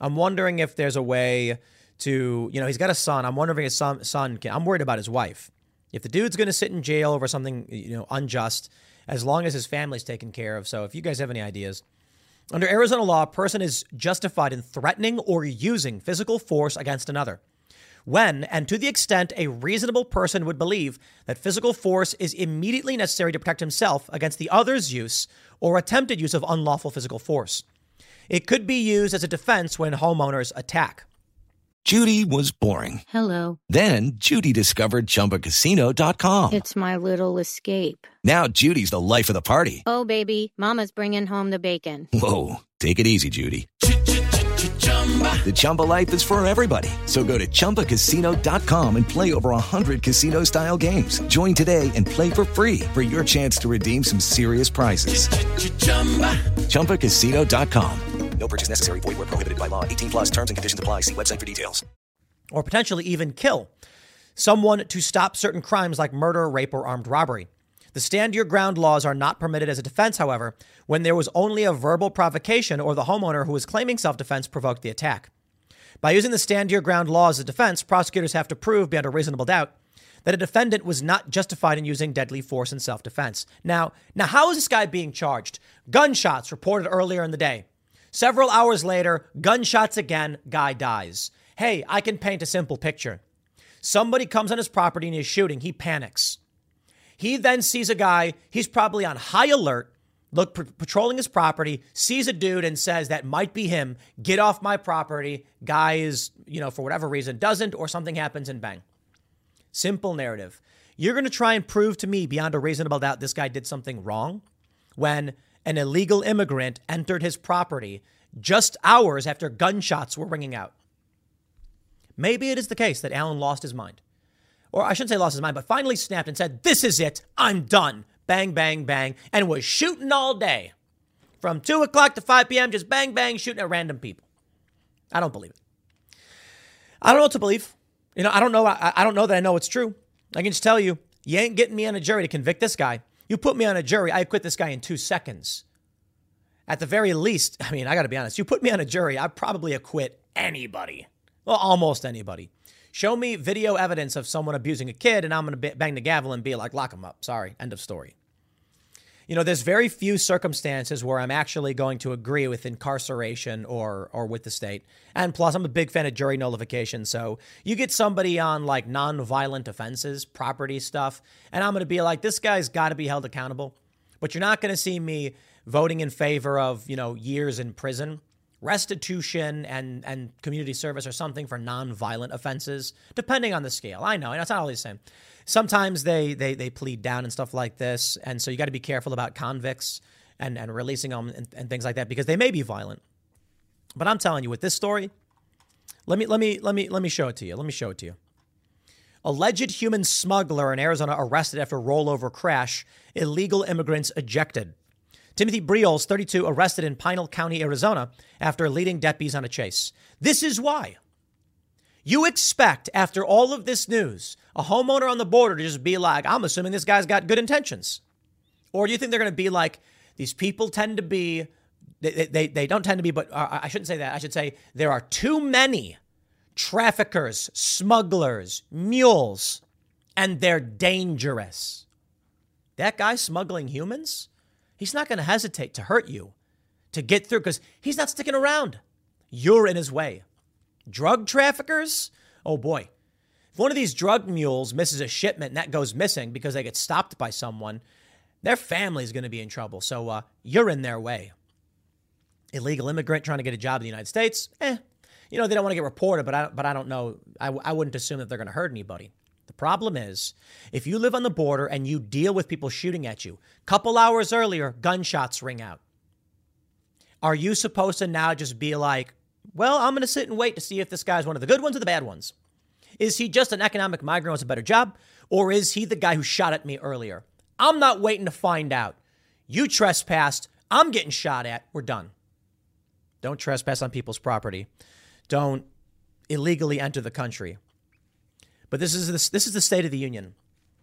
I'm wondering if there's a way to, you know, he's got a son. I'm wondering if his son, son can. I'm worried about his wife. If the dude's going to sit in jail over something, you know, unjust, as long as his family's taken care of. So if you guys have any ideas, under Arizona law, a person is justified in threatening or using physical force against another when and to the extent a reasonable person would believe that physical force is immediately necessary to protect himself against the other's use or attempted use of unlawful physical force. It could be used as a defense when homeowners attack. Judy was boring. Hello. Then Judy discovered chumbacasino.com. It's my little escape. Now Judy's the life of the party. Oh, baby, Mama's bringing home the bacon. Whoa. Take it easy, Judy. The Chumba life is for everybody. So go to ChumbaCasino.com and play over 100 casino style games. Join today and play for free for your chance to redeem some serious prizes. ChumbaCasino.com. No purchase necessary. Void where prohibited by law. 18 plus terms and conditions apply. See website for details. Or potentially even kill someone to stop certain crimes like murder, rape, or armed robbery. The stand your ground laws are not permitted as a defense, however, when there was only a verbal provocation or the homeowner who was claiming self defense provoked the attack. By using the stand your ground law as a defense, prosecutors have to prove beyond a reasonable doubt that a defendant was not justified in using deadly force in self defense. Now, now how is this guy being charged? Gunshots reported earlier in the day. Several hours later, gunshots again, guy dies. Hey, I can paint a simple picture. Somebody comes on his property and he's shooting, he panics. He then sees a guy, he's probably on high alert, look patrolling his property, sees a dude and says that might be him, get off my property. Guy is, you know, for whatever reason doesn't or something happens and bang. Simple narrative. You're going to try and prove to me beyond a reasonable doubt this guy did something wrong when an illegal immigrant entered his property just hours after gunshots were ringing out. Maybe it is the case that Allen lost his mind or I shouldn't say lost his mind, but finally snapped and said, This is it. I'm done. Bang, bang, bang. And was shooting all day. From 2 o'clock to 5 p.m., just bang, bang, shooting at random people. I don't believe it. I don't know what to believe. You know, I don't know. I, I don't know that I know it's true. I can just tell you, you ain't getting me on a jury to convict this guy. You put me on a jury, I acquit this guy in two seconds. At the very least, (laughs) I mean, I got to be honest. You put me on a jury, I probably acquit anybody. Well, almost anybody. Show me video evidence of someone abusing a kid, and I'm going to bang the gavel and be like, lock him up. Sorry, end of story. You know, there's very few circumstances where I'm actually going to agree with incarceration or or with the state. And plus, I'm a big fan of jury nullification. So you get somebody on like non-violent offenses, property stuff, and I'm going to be like, this guy's got to be held accountable. But you're not going to see me voting in favor of you know years in prison restitution and, and community service or something for nonviolent offenses, depending on the scale. I know, it's not always the same. Sometimes they, they, they plead down and stuff like this. And so you got to be careful about convicts and, and releasing them and, and things like that because they may be violent. But I'm telling you, with this story, let me let me let me let me show it to you. Let me show it to you. Alleged human smuggler in Arizona arrested after rollover crash. Illegal immigrants ejected. Timothy Briols, 32, arrested in Pinal County, Arizona, after leading deputies on a chase. This is why. You expect, after all of this news, a homeowner on the border to just be like, I'm assuming this guy's got good intentions. Or do you think they're going to be like, these people tend to be, they, they, they don't tend to be, but uh, I shouldn't say that. I should say there are too many traffickers, smugglers, mules and they're dangerous. That guy smuggling humans, he's not going to hesitate to hurt you, to get through, because he's not sticking around. You're in his way. Drug traffickers, oh boy. If one of these drug mules misses a shipment and that goes missing because they get stopped by someone, their family's going to be in trouble. So uh, you're in their way. Illegal immigrant trying to get a job in the United States, eh. You know, they don't want to get reported, but I, but I don't know. I, I wouldn't assume that they're going to hurt anybody. The problem is, if you live on the border and you deal with people shooting at you, couple hours earlier, gunshots ring out. Are you supposed to now just be like, well, I'm going to sit and wait to see if this guy's one of the good ones or the bad ones? Is he just an economic migrant who wants a better job? Or is he the guy who shot at me earlier? I'm not waiting to find out. You trespassed. I'm getting shot at. We're done. Don't trespass on people's property. Don't illegally enter the country. But this is the, this is the State of the Union.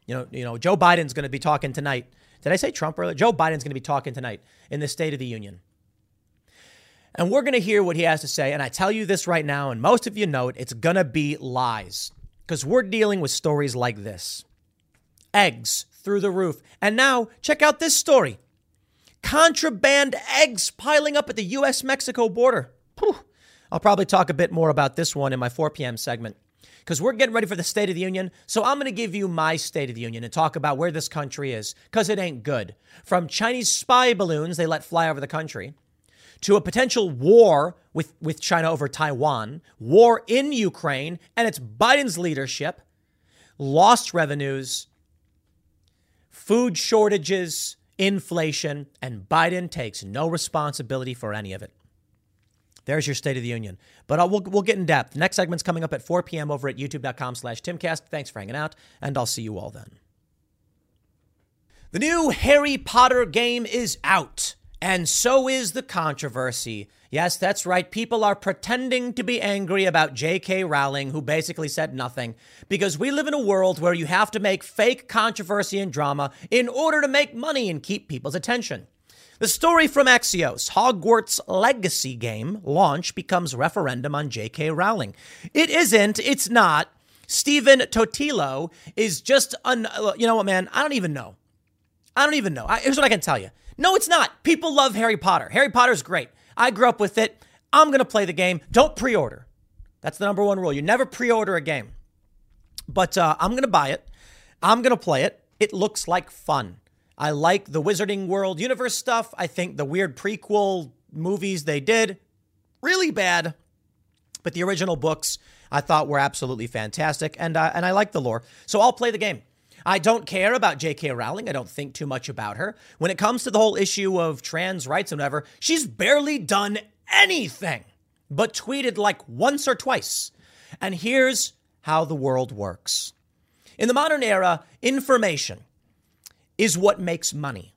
You know, you know, Joe Biden's going to be talking tonight. Did I say Trump earlier? Joe Biden's going to be talking tonight in the State of the Union. And we're going to hear what he has to say. And I tell you this right now, and most of you know it, it's going to be lies because we're dealing with stories like this eggs through the roof. And now, check out this story contraband eggs piling up at the US Mexico border. Whew. I'll probably talk a bit more about this one in my 4 p.m. segment because we're getting ready for the State of the Union. So I'm going to give you my State of the Union and talk about where this country is because it ain't good. From Chinese spy balloons they let fly over the country to a potential war with, with China over Taiwan, war in Ukraine, and it's Biden's leadership, lost revenues, food shortages, inflation, and Biden takes no responsibility for any of it. There's your State of the Union. But I'll, we'll, we'll get in depth. Next segment's coming up at 4 p.m. over at youtube.com slash timcast. Thanks for hanging out, and I'll see you all then. The new Harry Potter game is out, and so is the controversy. Yes, that's right. People are pretending to be angry about J.K. Rowling, who basically said nothing, because we live in a world where you have to make fake controversy and drama in order to make money and keep people's attention. The story from Axios Hogwarts Legacy game launch becomes referendum on J.K. Rowling. It isn't, it's not. Stephen Totilo is just, un- you know what, man? I don't even know. I don't even know. I, here's what I can tell you. No, it's not. People love Harry Potter. Harry Potter's great. I grew up with it. I'm going to play the game. Don't pre order. That's the number one rule. You never pre order a game. But uh, I'm going to buy it. I'm going to play it. It looks like fun. I like the Wizarding World universe stuff. I think the weird prequel movies they did, really bad. But the original books I thought were absolutely fantastic, and uh, and I like the lore. So I'll play the game. I don't care about J.K. Rowling. I don't think too much about her. When it comes to the whole issue of trans rights and whatever, she's barely done anything but tweeted like once or twice. And here's how the world works. In the modern era, information is what makes money.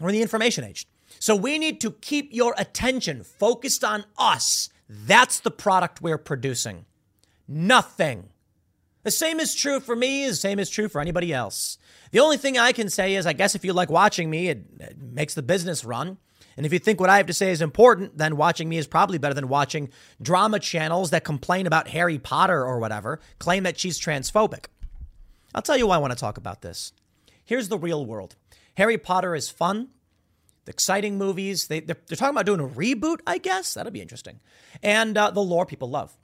We're in the information age. So we need to keep your attention focused on us. That's the product we're producing. Nothing. The same is true for me, the same is true for anybody else. The only thing I can say is I guess if you like watching me, it, it makes the business run. And if you think what I have to say is important, then watching me is probably better than watching drama channels that complain about Harry Potter or whatever, claim that she's transphobic. I'll tell you why I want to talk about this. Here's the real world Harry Potter is fun. The exciting movies. They, they're, they're, talking about doing a reboot, I guess. That'll be interesting. And uh, the lore people love.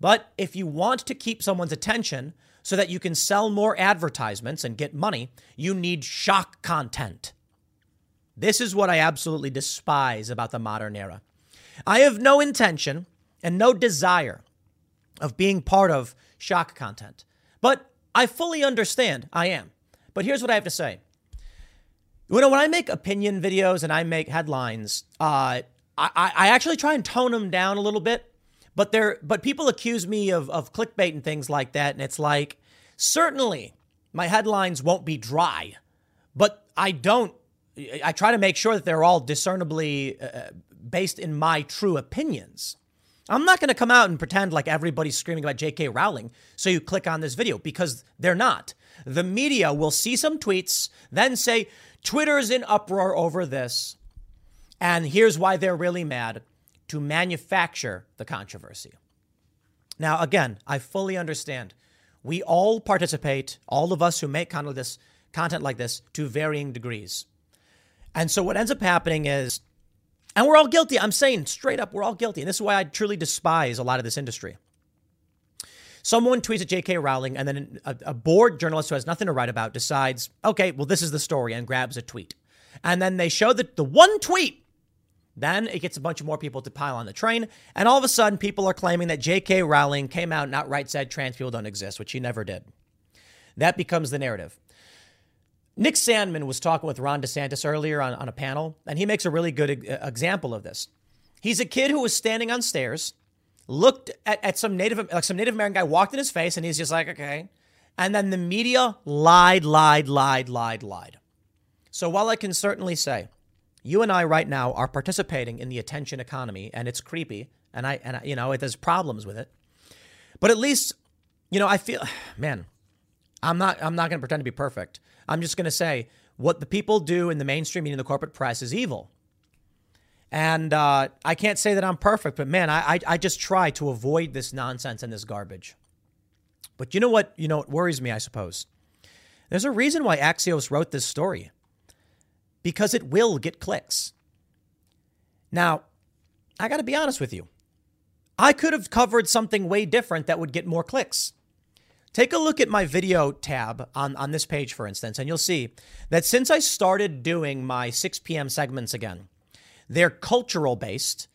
But if you want to keep someone's attention so that you can sell more advertisements and get money, you need shock content. This is what I absolutely despise about the modern era. I have no intention and no desire of being part of shock content, but I fully understand I am. But here's what I have to say. You know, when I make opinion videos and I make headlines, uh, I, I actually try and tone them down a little bit. But there, but people accuse me of, of clickbait and things like that, and it's like, certainly my headlines won't be dry, but I don't. I try to make sure that they're all discernibly uh, based in my true opinions. I'm not going to come out and pretend like everybody's screaming about J.K. Rowling, so you click on this video because they're not. The media will see some tweets, then say, Twitter's in uproar over this, and here's why they're really mad to manufacture the controversy. Now, again, I fully understand We all participate, all of us who make content like this, to varying degrees. And so what ends up happening is, and we're all guilty. I'm saying straight up, we're all guilty. And this is why I truly despise a lot of this industry. Someone tweets at J.K. Rowling, and then a, a bored journalist who has nothing to write about decides, okay, well, this is the story, and grabs a tweet. And then they show the, the one tweet. Then it gets a bunch of more people to pile on the train. And all of a sudden, people are claiming that J.K. Rowling came out and outright said trans people don't exist, which she never did. That becomes the narrative. Nick Sandmann was talking with Ron DeSantis earlier on, on a panel, and he makes a really good example of this. He's a kid who was standing on stairs, looked at, at some Native like some Native American guy, walked in his face, and he's just like, okay. And then the media lied, lied, lied, lied, lied. So while I can certainly say, you and I right now are participating in the attention economy, and it's creepy, and I and I, you know it, there's problems with it, but at least, you know, I feel, (sighs) man, I'm not I'm not going to pretend to be perfect. I'm just going to say what the people do in the mainstream and the corporate press is evil. And uh, I can't say that I'm perfect, but man, I, I, I just try to avoid this nonsense and this garbage. But you know what? You know what worries me, I suppose. There's a reason why Axios wrote this story. Because it will get clicks. Now, I got to be honest with you. I could have covered something way different that would get more clicks. Take a look at my video tab on, on this page, for instance, and you'll see that since I started doing my 6 p.m. segments again, they're cultural based,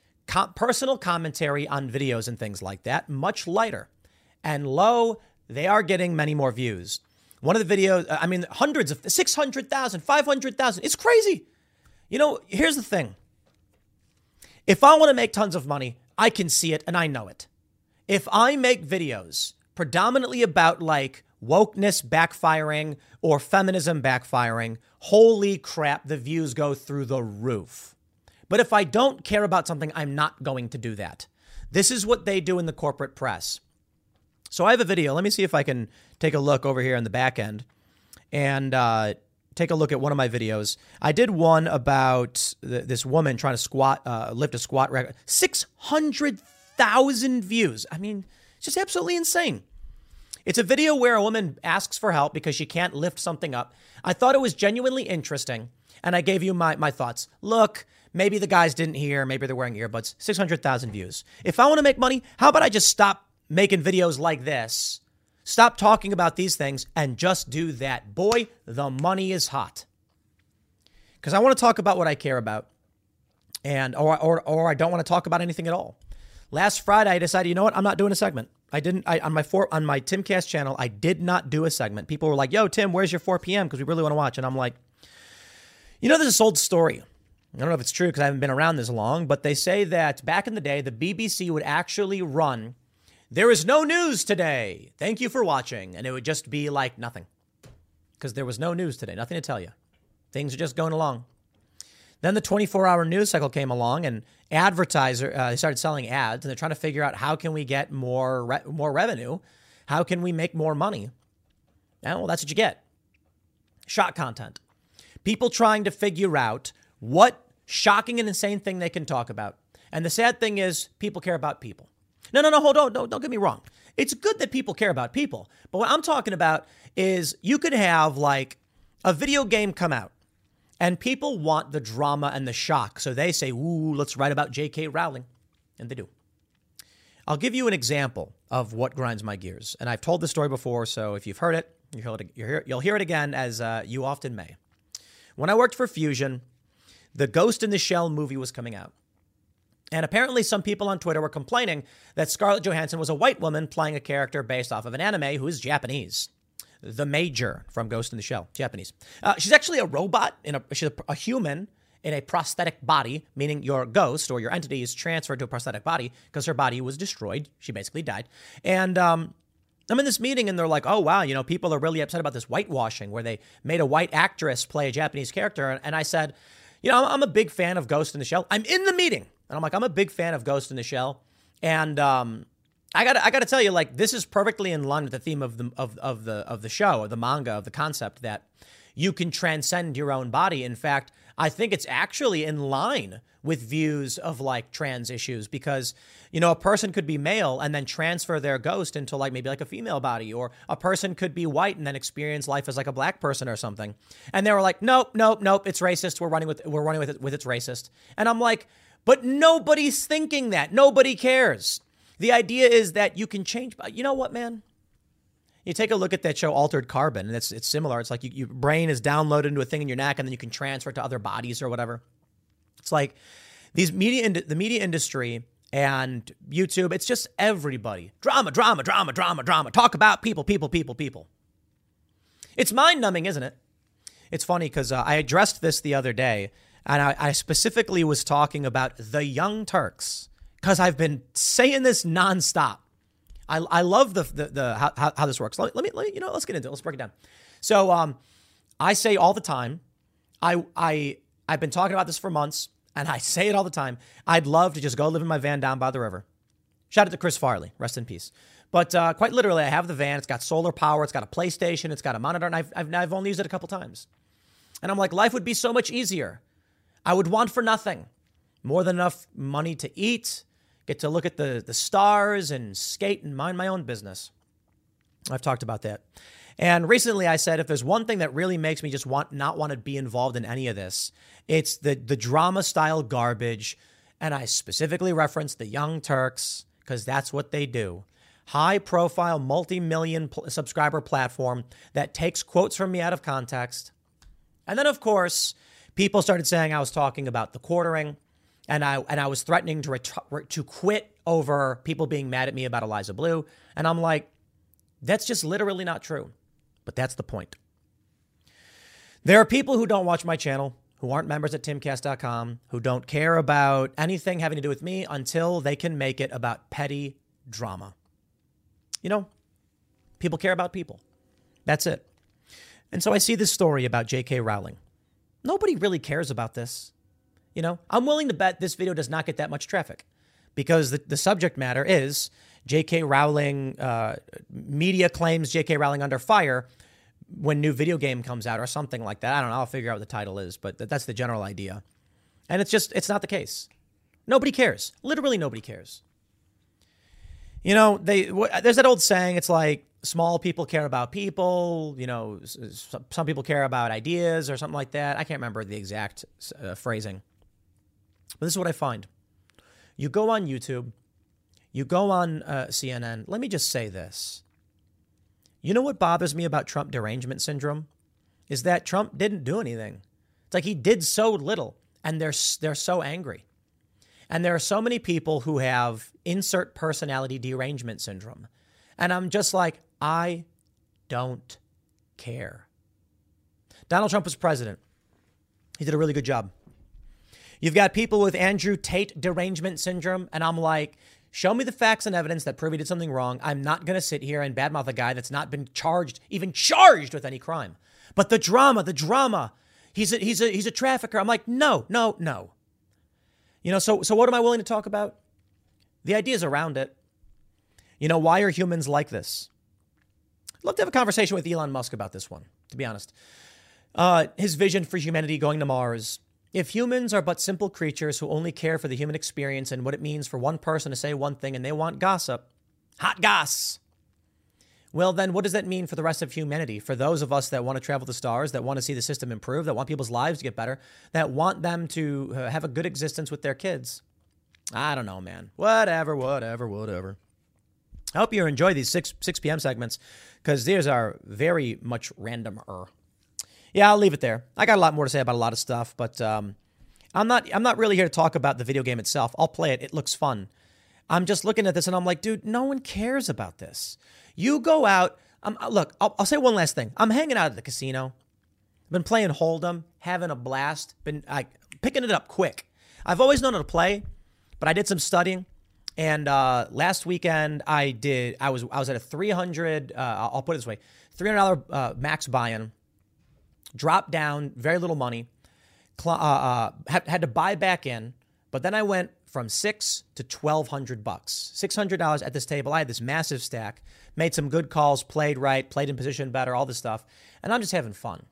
personal commentary on videos and things like that, much lighter. And lo, they are getting many more views. One of the videos, I mean, hundreds of 600,000, 500,000. It's crazy. You know, here's the thing if I want to make tons of money, I can see it and I know it. If I make videos predominantly about like wokeness backfiring or feminism backfiring, holy crap, the views go through the roof. But if I don't care about something, I'm not going to do that. This is what they do in the corporate press. So I have a video. Let me see if I can take a look over here in the back end and uh, take a look at one of my videos. I did one about th- this woman trying to squat, uh, lift a squat record. 600,000 views. I mean, it's just absolutely insane. It's a video where a woman asks for help because she can't lift something up. I thought it was genuinely interesting, and I gave you my, my thoughts. Look, maybe the guys didn't hear, maybe they're wearing earbuds. 600,000 views. If I want to make money, how about I just stop making videos like this? Stop talking about these things and just do that. Boy, the money is hot. Because I want to talk about what I care about, and or, or, or I don't want to talk about anything at all. Last Friday, I decided, you know what? I'm not doing a segment. I didn't I, on my four on my Timcast channel. I did not do a segment. People were like, "Yo, Tim, where's your 4 p.m.?" Because we really want to watch. And I'm like, you know, there's this old story. I don't know if it's true because I haven't been around this long, but they say that back in the day, the BBC would actually run. There is no news today. Thank you for watching, and it would just be like nothing, because there was no news today. Nothing to tell you. Things are just going along. Then the 24-hour news cycle came along, and advertiser uh, they started selling ads, and they're trying to figure out how can we get more re- more revenue, how can we make more money. And, well, that's what you get. Shock content. People trying to figure out what shocking and insane thing they can talk about. And the sad thing is, people care about people. No, no, no, hold on. Don't, don't get me wrong. It's good that people care about people. But what I'm talking about is you could have like a video game come out and people want the drama and the shock. So they say, ooh, let's write about J.K. Rowling. And they do. I'll give you an example of what grinds my gears. And I've told this story before, so if you've heard it, you'll hear it again, as uh, you often may. When I worked for Fusion, the Ghost in the Shell movie was coming out. And apparently, some people on Twitter were complaining that Scarlett Johansson was a white woman playing a character based off of an anime who is Japanese the Major from Ghost in the Shell, Japanese. Uh, she's actually a robot in a she's a, a, human in a prosthetic body, meaning your ghost or your entity is transferred to a prosthetic body because her body was destroyed. She basically died. And um, I'm in this meeting and they're like, oh, wow, you know, people are really upset about this whitewashing where they made a white actress play a Japanese character. And I said, you know, I'm, a big fan of Ghost in the Shell. I'm in the meeting and I'm like, I'm a big fan of Ghost in the Shell. And um, I got I got to tell you, like this is perfectly in line with the theme of the of, of the of the show, of the manga, of the concept that you can transcend your own body. In fact, I think it's actually in line with views of like trans issues because you know a person could be male and then transfer their ghost into like maybe like a female body or a person could be white and then experience life as like a black person or something. And they were like nope nope nope it's racist. We're running with we're running with it with it's racist. And i'm like but nobody's thinking that. Nobody cares. The idea is that you can change you know what man you take a look at that show Altered Carbon, and it's it's similar. It's like you, your brain is downloaded into a thing in your neck, and then you can transfer it to other bodies or whatever. It's like these media, the media industry and YouTube. It's just everybody drama, drama, drama, drama, drama. Talk about people, people, people, people. It's mind numbing, isn't it? It's funny because uh, I addressed this the other day, and I, I specifically was talking about the Young Turks because I've been saying this nonstop. I, I love the the, the how, how this works. Let, let me let me, you know let's get into it. Let's break it down. So um, I say all the time, I I I've been talking about this for months, and I say it all the time. I'd love to just go live in my van down by the river. Shout out to Chris Farley, rest in peace. But uh, quite literally, I have the van. It's got solar power. It's got a PlayStation. It's got a monitor, and I've, I've, I've only used it a couple times. And I'm like, life would be so much easier. I would want for nothing more than enough money to eat, get to look at the, the stars and skate and mind my own business. I've talked about that. And recently I said if there's one thing that really makes me just want not want to be involved in any of this, it's the the drama style garbage. And I specifically referenced the Young Turks because that's what they do. High profile, multi million pl- subscriber platform that takes quotes from me out of context. And then, of course, people started saying I was talking about the quartering and I and I was threatening to ret- to quit over people being mad at me about Eliza Bleu, and I'm like, that's just literally not true. But that's the point. There are people who don't watch my channel, who aren't members at timcast.com, who don't care about anything having to do with me until they can make it about petty drama. You know, people care about people. That's it. And so I see this story about J.K. Rowling. Nobody really cares about this. You know, I'm willing to bet this video does not get that much traffic because the, the subject matter is J.K. Rowling, uh, media claims J.K. Rowling under fire when new video game comes out or something like that. I don't know. I'll figure out what the title is, but that's the general idea. And it's just, it's not the case. Nobody cares. Literally nobody cares. You know, they there's that old saying. It's like small people care about people. You know, some people care about ideas or something like that. I can't remember the exact uh, phrasing. But this is what I find. You go on YouTube, you go on uh, CNN. Let me just say this. You know what bothers me about Trump derangement syndrome? Is that Trump didn't do anything. It's like he did so little, and they're, they're so angry. And there are so many people who have insert personality derangement syndrome. And I'm just like, I don't care. Donald Trump was president. He did a really good job. You've got people with Andrew Tate derangement syndrome, and I'm like, show me the facts and evidence that prove he did something wrong. I'm not going to sit here and badmouth a guy that's not been charged, even charged with any crime. But the drama, the drama, he's a, he's a, he's a trafficker. I'm like, no, no, no. You know, so, so what am I willing to talk about? The ideas around it. You know, why are humans like this? I'd love to have a conversation with Elon Musk about this one, to be honest. Uh, his vision for humanity going to Mars, if humans are but simple creatures who only care for the human experience and what it means for one person to say one thing and they want gossip, hot goss, well, then what does that mean for the rest of humanity? For those of us that want to travel the stars, that want to see the system improve, that want people's lives to get better, that want them to uh, have a good existence with their kids? I don't know, man. Whatever, whatever, whatever. I hope you enjoy these 6, 6 p.m. segments because these are very much randomer yeah, I'll leave it there. I got a lot more to say about a lot of stuff, but um, I'm not. I'm not really here to talk about the video game itself. I'll play it. It looks fun. I'm just looking at this and I'm like, dude, no one cares about this. You go out. Um, look, I'll, I'll say one last thing. I'm hanging out at the casino. I've Been playing Hold'em, having a blast. Been like picking it up quick. I've always known how to play, but I did some studying. And uh, last weekend, I did. I was I was at a 300. Uh, I'll put it this way: 300 dollar uh, max buy-in dropped down, very little money, uh, uh, had, had to buy back in. But then I went from six to twelve hundred bucks, six hundred dollars at this table. I had this massive stack, made some good calls, played right, played in position better, all this stuff, and I'm just having fun.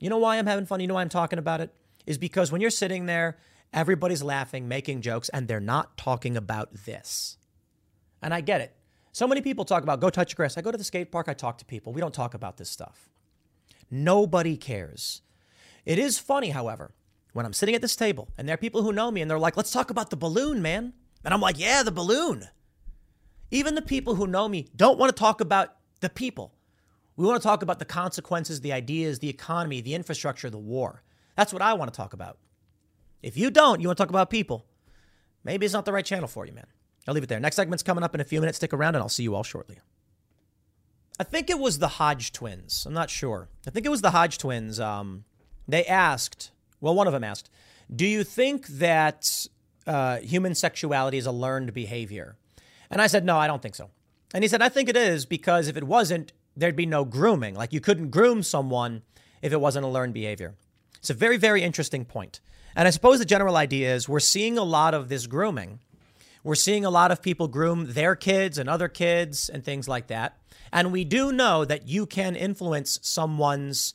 You know why I'm having fun? You know why I'm talking about it? Is because when you're sitting there, everybody's laughing, making jokes, and they're not talking about this. And I get it. So many people talk about go touch grass. I go to the skate park, I talk to people. We don't talk about this stuff. Nobody cares. It is funny, however, when I'm sitting at this table and there are people who know me and they're like, let's talk about the balloon, man. And I'm like, yeah, the balloon. Even the people who know me don't want to talk about the people. We want to talk about the consequences, the ideas, the economy, the infrastructure, the war. That's what I want to talk about. If you don't, you want to talk about people, maybe it's not the right channel for you, man. I'll leave it there. Next segment's coming up in a few minutes. Stick around and I'll see you all shortly. I think it was the Hodge twins. I'm not sure. I think it was the Hodge twins. Um, they asked, well, one of them asked, Do you think that uh, human sexuality is a learned behavior? And I said, No, I don't think so. And he said, I think it is because if it wasn't, there'd be no grooming. Like you couldn't groom someone if it wasn't a learned behavior. It's a very, very interesting point. And I suppose the general idea is we're seeing a lot of this grooming. We're seeing a lot of people groom their kids and other kids and things like that. And we do know that you can influence someone's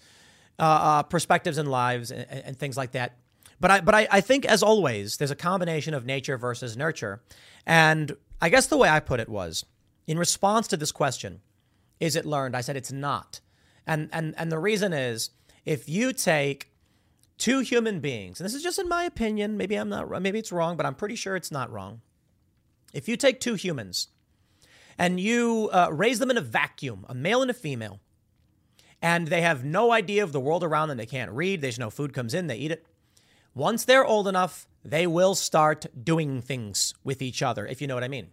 uh, uh, perspectives and lives and, and, things like that. But I, but I, I think, as always, there's a combination of nature versus nurture. And I guess the way I put it was in response to this question, is it learned? I said it's not. And, and, and the reason is if you take two human beings, and this is just in my opinion, maybe I'm not, maybe it's wrong, but I'm pretty sure it's not wrong. If you take two humans and you uh, raise them in a vacuum, a male and a female, and they have no idea of the world around them. They can't read. There's no food comes in. They eat it. Once they're old enough, they will start doing things with each other, if you know what I mean.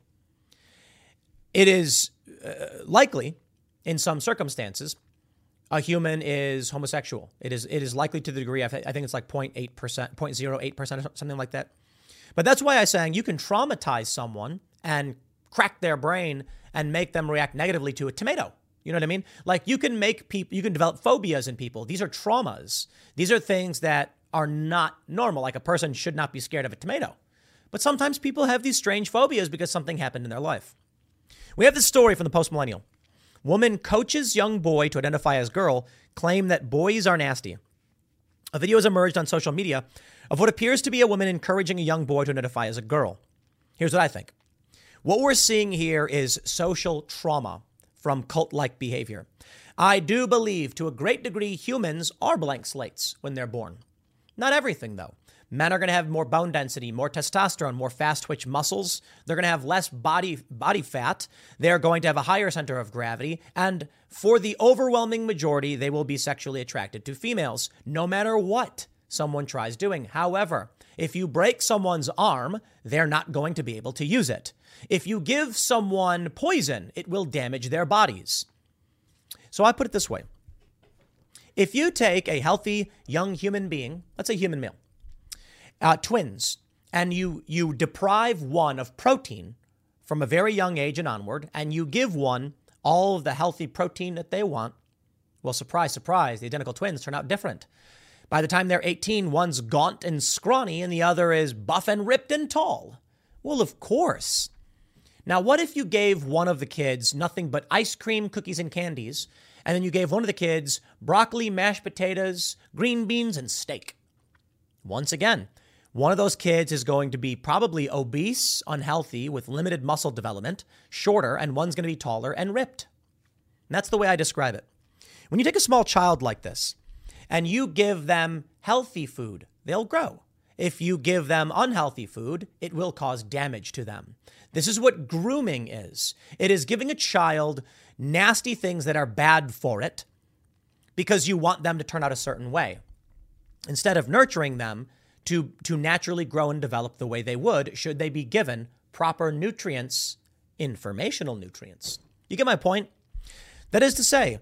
It is uh, likely, in some circumstances, a human is homosexual. It is it is likely to the degree I think it's like 0.8%, 0.08% or something like that. But that's why I'm saying you can traumatize someone and crack their brain and make them react negatively to a tomato. You know what I mean? Like you can make people, you can develop phobias in people. These are traumas. These are things that are not normal. Like a person should not be scared of a tomato. But sometimes people have these strange phobias because something happened in their life. We have this story from the post millennial. Woman coaches young boy to identify as girl, claim that boys are nasty. A video has emerged on social media of what appears to be a woman encouraging a young boy to identify as a girl. Here's what I think. What we're seeing here is social trauma from cult like behavior. I do believe to a great degree humans are blank slates when they're born. Not everything, though. Men are going to have more bone density, more testosterone, more fast twitch muscles. They're going to have less body body fat. They're going to have a higher center of gravity, and for the overwhelming majority, they will be sexually attracted to females, no matter what someone tries doing. However, if you break someone's arm, they're not going to be able to use it. If you give someone poison, it will damage their bodies. So I put it this way if you take a healthy young human being, let's say human male, uh, twins, and you, you deprive one of protein from a very young age and onward, and you give one all of the healthy protein that they want, well, surprise, surprise, the identical twins turn out different. By the time they're 18, one's gaunt and scrawny, and the other is buff and ripped and tall. Well, of course. Now, what if you gave one of the kids nothing but ice cream, cookies, and candies, and then you gave one of the kids broccoli, mashed potatoes, green beans, and steak? Once again, one of those kids is going to be probably obese, unhealthy, with limited muscle development, shorter, and one's going to be taller and ripped. And that's the way I describe it. When you take a small child like this and you give them healthy food, they'll grow. If you give them unhealthy food, it will cause damage to them. This is what grooming is it is giving a child nasty things that are bad for it because you want them to turn out a certain way instead of nurturing them to, to naturally grow and develop the way they would should they be given proper nutrients, informational nutrients. You get my point? That is to say,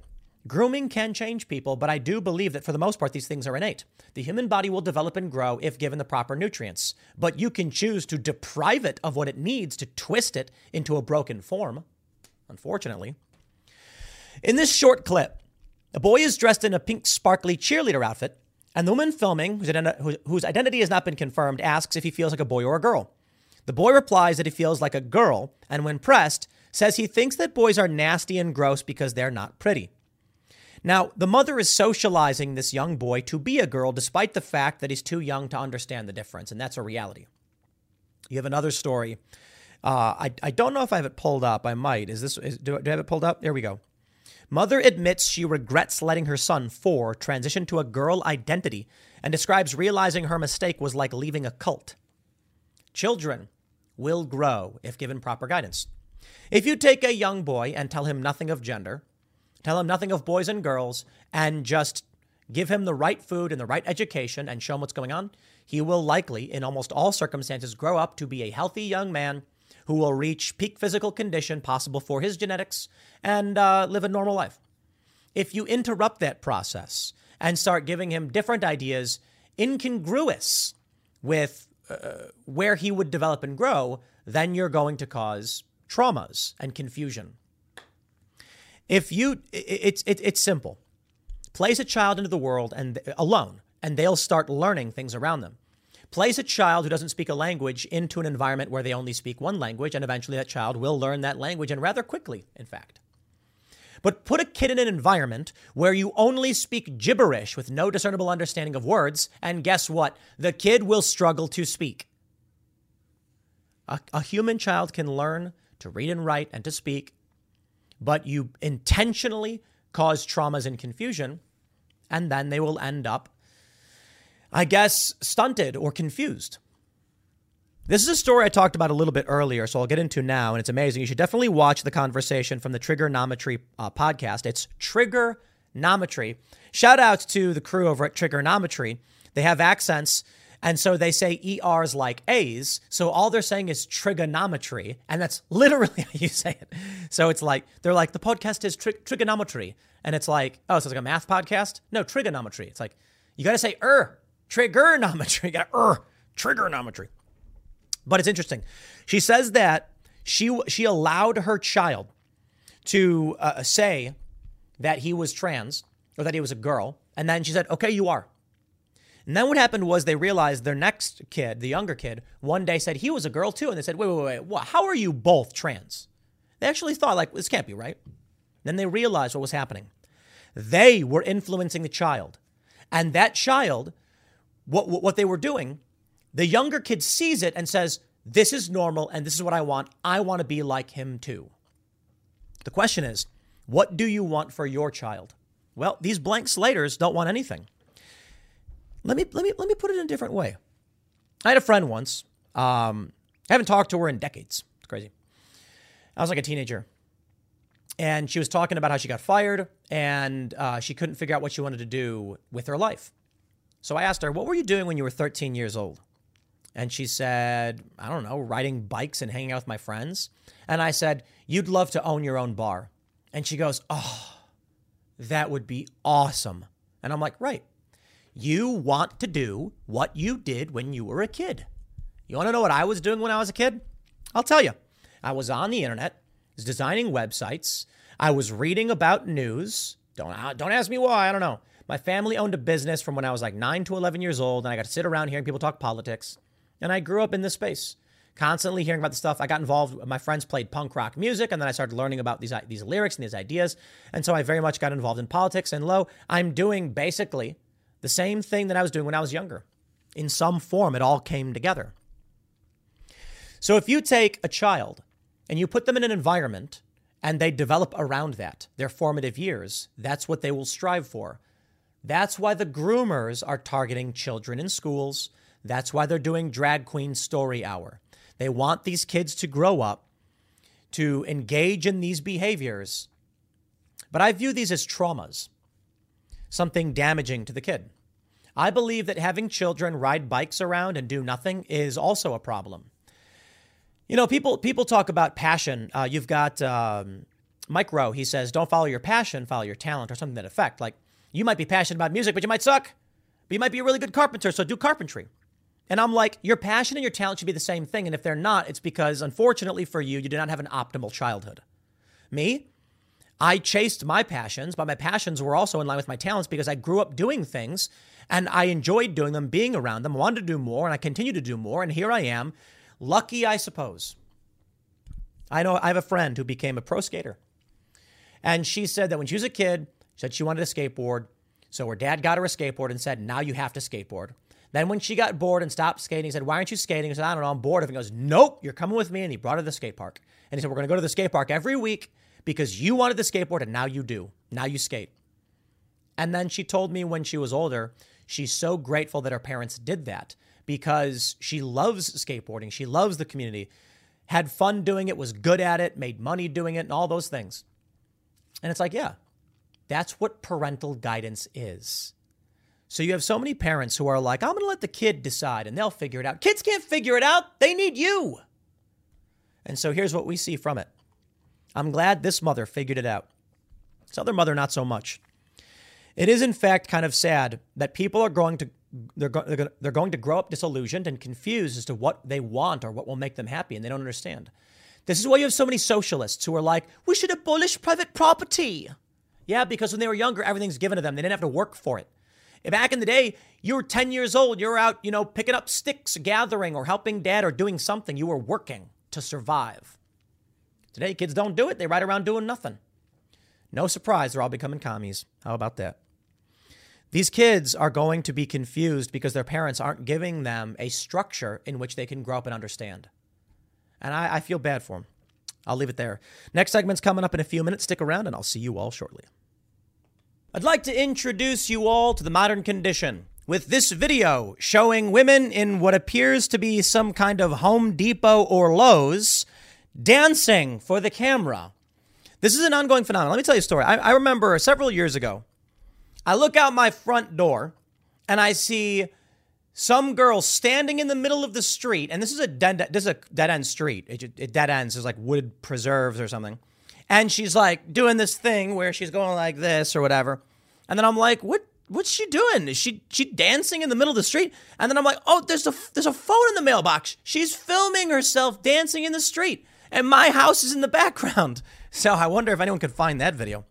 Grooming can change people, but I do believe that for the most part, these things are innate. The human body will develop and grow if given the proper nutrients, but you can choose to deprive it of what it needs to twist it into a broken form, unfortunately. In this short clip, a boy is dressed in a pink, sparkly cheerleader outfit, and the woman filming, whose, identi- whose identity has not been confirmed, asks if he feels like a boy or a girl. The boy replies that he feels like a girl, and when pressed, says he thinks that boys are nasty and gross because they're not pretty. Now, the mother is socializing this young boy to be a girl despite the fact that he's too young to understand the difference, and that's a reality. You have another story. Uh, I, I don't know if I have it pulled up. I might. Is this, is, do, do I have it pulled up? There we go. Mother admits she regrets letting her son, four, transition to a girl identity and describes realizing her mistake was like leaving a cult. Children will grow if given proper guidance. If you take a young boy and tell him nothing of gender, tell him nothing of boys and girls, and just give him the right food and the right education and show him what's going on, he will likely, in almost all circumstances, grow up to be a healthy young man who will reach peak physical condition possible for his genetics and uh, live a normal life. If you interrupt that process and start giving him different ideas incongruous with uh, where he would develop and grow, then you're going to cause traumas and confusion. If you, it's it, it's simple. Place a child into the world and alone, and they'll start learning things around them. Place a child who doesn't speak a language into an environment where they only speak one language, and eventually that child will learn that language, and rather quickly, in fact. But put a kid in an environment where you only speak gibberish with no discernible understanding of words, and guess what? The kid will struggle to speak. A, a human child can learn to read and write and to speak, but you intentionally cause traumas and confusion, and then they will end up I guess, stunted or confused. This is a story I talked about a little bit earlier, so I'll get into now, and it's amazing. You should definitely watch the conversation from the Trigonometry uh, podcast. It's Trigonometry. Shout out to the crew over at Triggernometry. They have accents, and so they say ERs like A's. So all they're saying is trigonometry, and that's (laughs) literally how you say it. So it's like, they're like, the podcast is tri- trigonometry. And it's like, oh, so it's like a math podcast? No, trigonometry. It's like, you got to say er trigonometry. (laughs) got er, trigonometry. But it's interesting. She says that she she allowed her child to uh, say that he was trans or that he was a girl, and then she said, "Okay, you are." And then what happened was they realized their next kid, the younger kid, one day said he was a girl too, and they said, "Wait, wait, wait, what? How are you both trans?" They actually thought like this can't be right. Then they realized what was happening. They were influencing the child, and that child what, what they were doing, the younger kid sees it and says, This is normal and this is what I want. I want to be like him too. The question is, what do you want for your child? Well, these blank slaters don't want anything. Let me let me let me put it in a different way. I had a friend once. Um, I haven't talked to her in decades. It's crazy. I was like a teenager, and she was talking about how she got fired and uh, she couldn't figure out what she wanted to do with her life. So I asked her, What were you doing when you were 13 years old? And she said, I don't know, riding bikes and hanging out with my friends. And I said, You'd love to own your own bar. And she goes, Oh, that would be awesome. And I'm like, Right. You want to do what you did when you were a kid. You want to know what I was doing when I was a kid? I'll tell you. I was on the internet, was designing websites, I was reading about news. Don't, uh, don't ask me why, I don't know. My family owned a business from when I was like 9 to 11 years old, and I got to sit around hearing people talk politics. And I grew up in this space, constantly hearing about the stuff. I got involved. My friends played punk rock music, and then I started learning about these, these lyrics and these ideas. And so I very much got involved in politics. And lo, I'm doing basically the same thing that I was doing when I was younger. In some form, it all came together. So if you take a child and you put them in an environment and they develop around that, their formative years, that's what they will strive for. That's why the groomers are targeting children in schools. That's why they're doing Drag Queen Story Hour. They want these kids to grow up, to engage in these behaviors. But I view these as traumas, something damaging to the kid. I believe that having children ride bikes around and do nothing is also a problem. You know, people people talk about passion. Uh, you've got um, Mike Rowe. He says, "Don't follow your passion, follow your talent," or something that effect. Like you might be passionate about music, but you might suck. But you might be a really good carpenter, so do carpentry. And I'm like, your passion and your talent should be the same thing. And if they're not, it's because, unfortunately for you, you did not have an optimal childhood. Me, I chased my passions, but my passions were also in line with my talents because I grew up doing things and I enjoyed doing them, being around them, wanted to do more, and I continue to do more. And here I am, lucky, I suppose. I know I have a friend who became a pro skater. And she said that when she was a kid, said she wanted a skateboard. So her dad got her a skateboard and said, now you have to skateboard. Then when she got bored and stopped skating, he said, why aren't you skating? He said, I don't know, I'm bored. And he goes, nope, you're coming with me. And he brought her to the skate park. And he said, we're going to go to the skate park every week because you wanted the skateboard and now you do. Now you skate. And then she told me when she was older, she's so grateful that her parents did that because she loves skateboarding. She loves the community, had fun doing it, was good at it, made money doing it, and all those things. And it's like, yeah, that's what parental guidance is. So you have so many parents who are like, I'm going to let the kid decide and they'll figure it out. Kids can't figure it out, they need you. And so here's what we see from it. I'm glad this mother figured it out. This other mother, not so much. It is, in fact, kind of sad that people are going to they're, go- they're going to grow up disillusioned and confused as to what they want or what will make them happy, and they don't understand. This is why you have so many socialists who are like, we should abolish private property. Yeah, because when they were younger, everything's given to them. They didn't have to work for it. Back in the day, you were 10 years old, you're out, you know, picking up sticks, gathering, or helping dad or doing something. You were working to survive. Today, kids don't do it. They ride around doing nothing. No surprise, they're all becoming commies. How about that? These kids are going to be confused because their parents aren't giving them a structure in which they can grow up and understand. And I, I feel bad for them. I'll leave it there. Next segment's coming up in a few minutes. Stick around, and I'll see you all shortly. I'd like to introduce you all to the modern condition with this video showing women in what appears to be some kind of Home Depot or Lowe's dancing for the camera. This is an ongoing phenomenon. Let me tell you a story. I, I remember several years ago, I look out my front door and I see some girl standing in the middle of the street, and this is a dead, this is a dead end street. It, it dead ends. There's like wood preserves or something and she's like doing this thing where she's going like this or whatever. And then I'm like, what? What's she doing? Is she she dancing in the middle of the street? And then I'm like, oh, there's a there's a phone in the mailbox. She's filming herself dancing in the street, and my house is in the background. (laughs) So I wonder if anyone could find that video.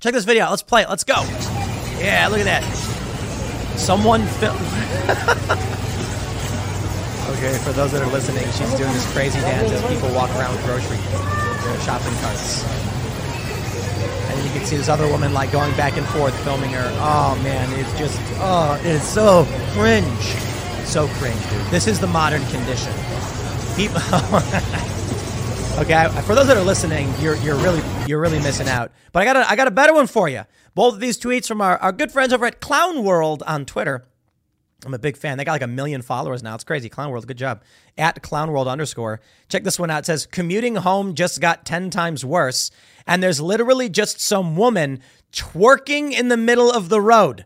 Check this video. Let's play it. Let's go. Yeah, look at that. Someone film. (laughs) okay, for those that are listening, she's doing this crazy dance as people walk around with grocery shopping carts. And you can see this other woman like going back and forth filming her. Oh man, it's just oh, it's so cringe. So cringe, dude. This is the modern condition. People (laughs) Okay, for those that are listening, you're you're really you're really missing out. But I got a, I got a better one for you. Both of these tweets from our, our good friends over at Clown World on Twitter. I'm a big fan. They got like a million followers now. It's crazy. Clown World, good job. At Clown World underscore. Check this one out. It says commuting home just got 10 times worse. And there's literally just some woman twerking in the middle of the road.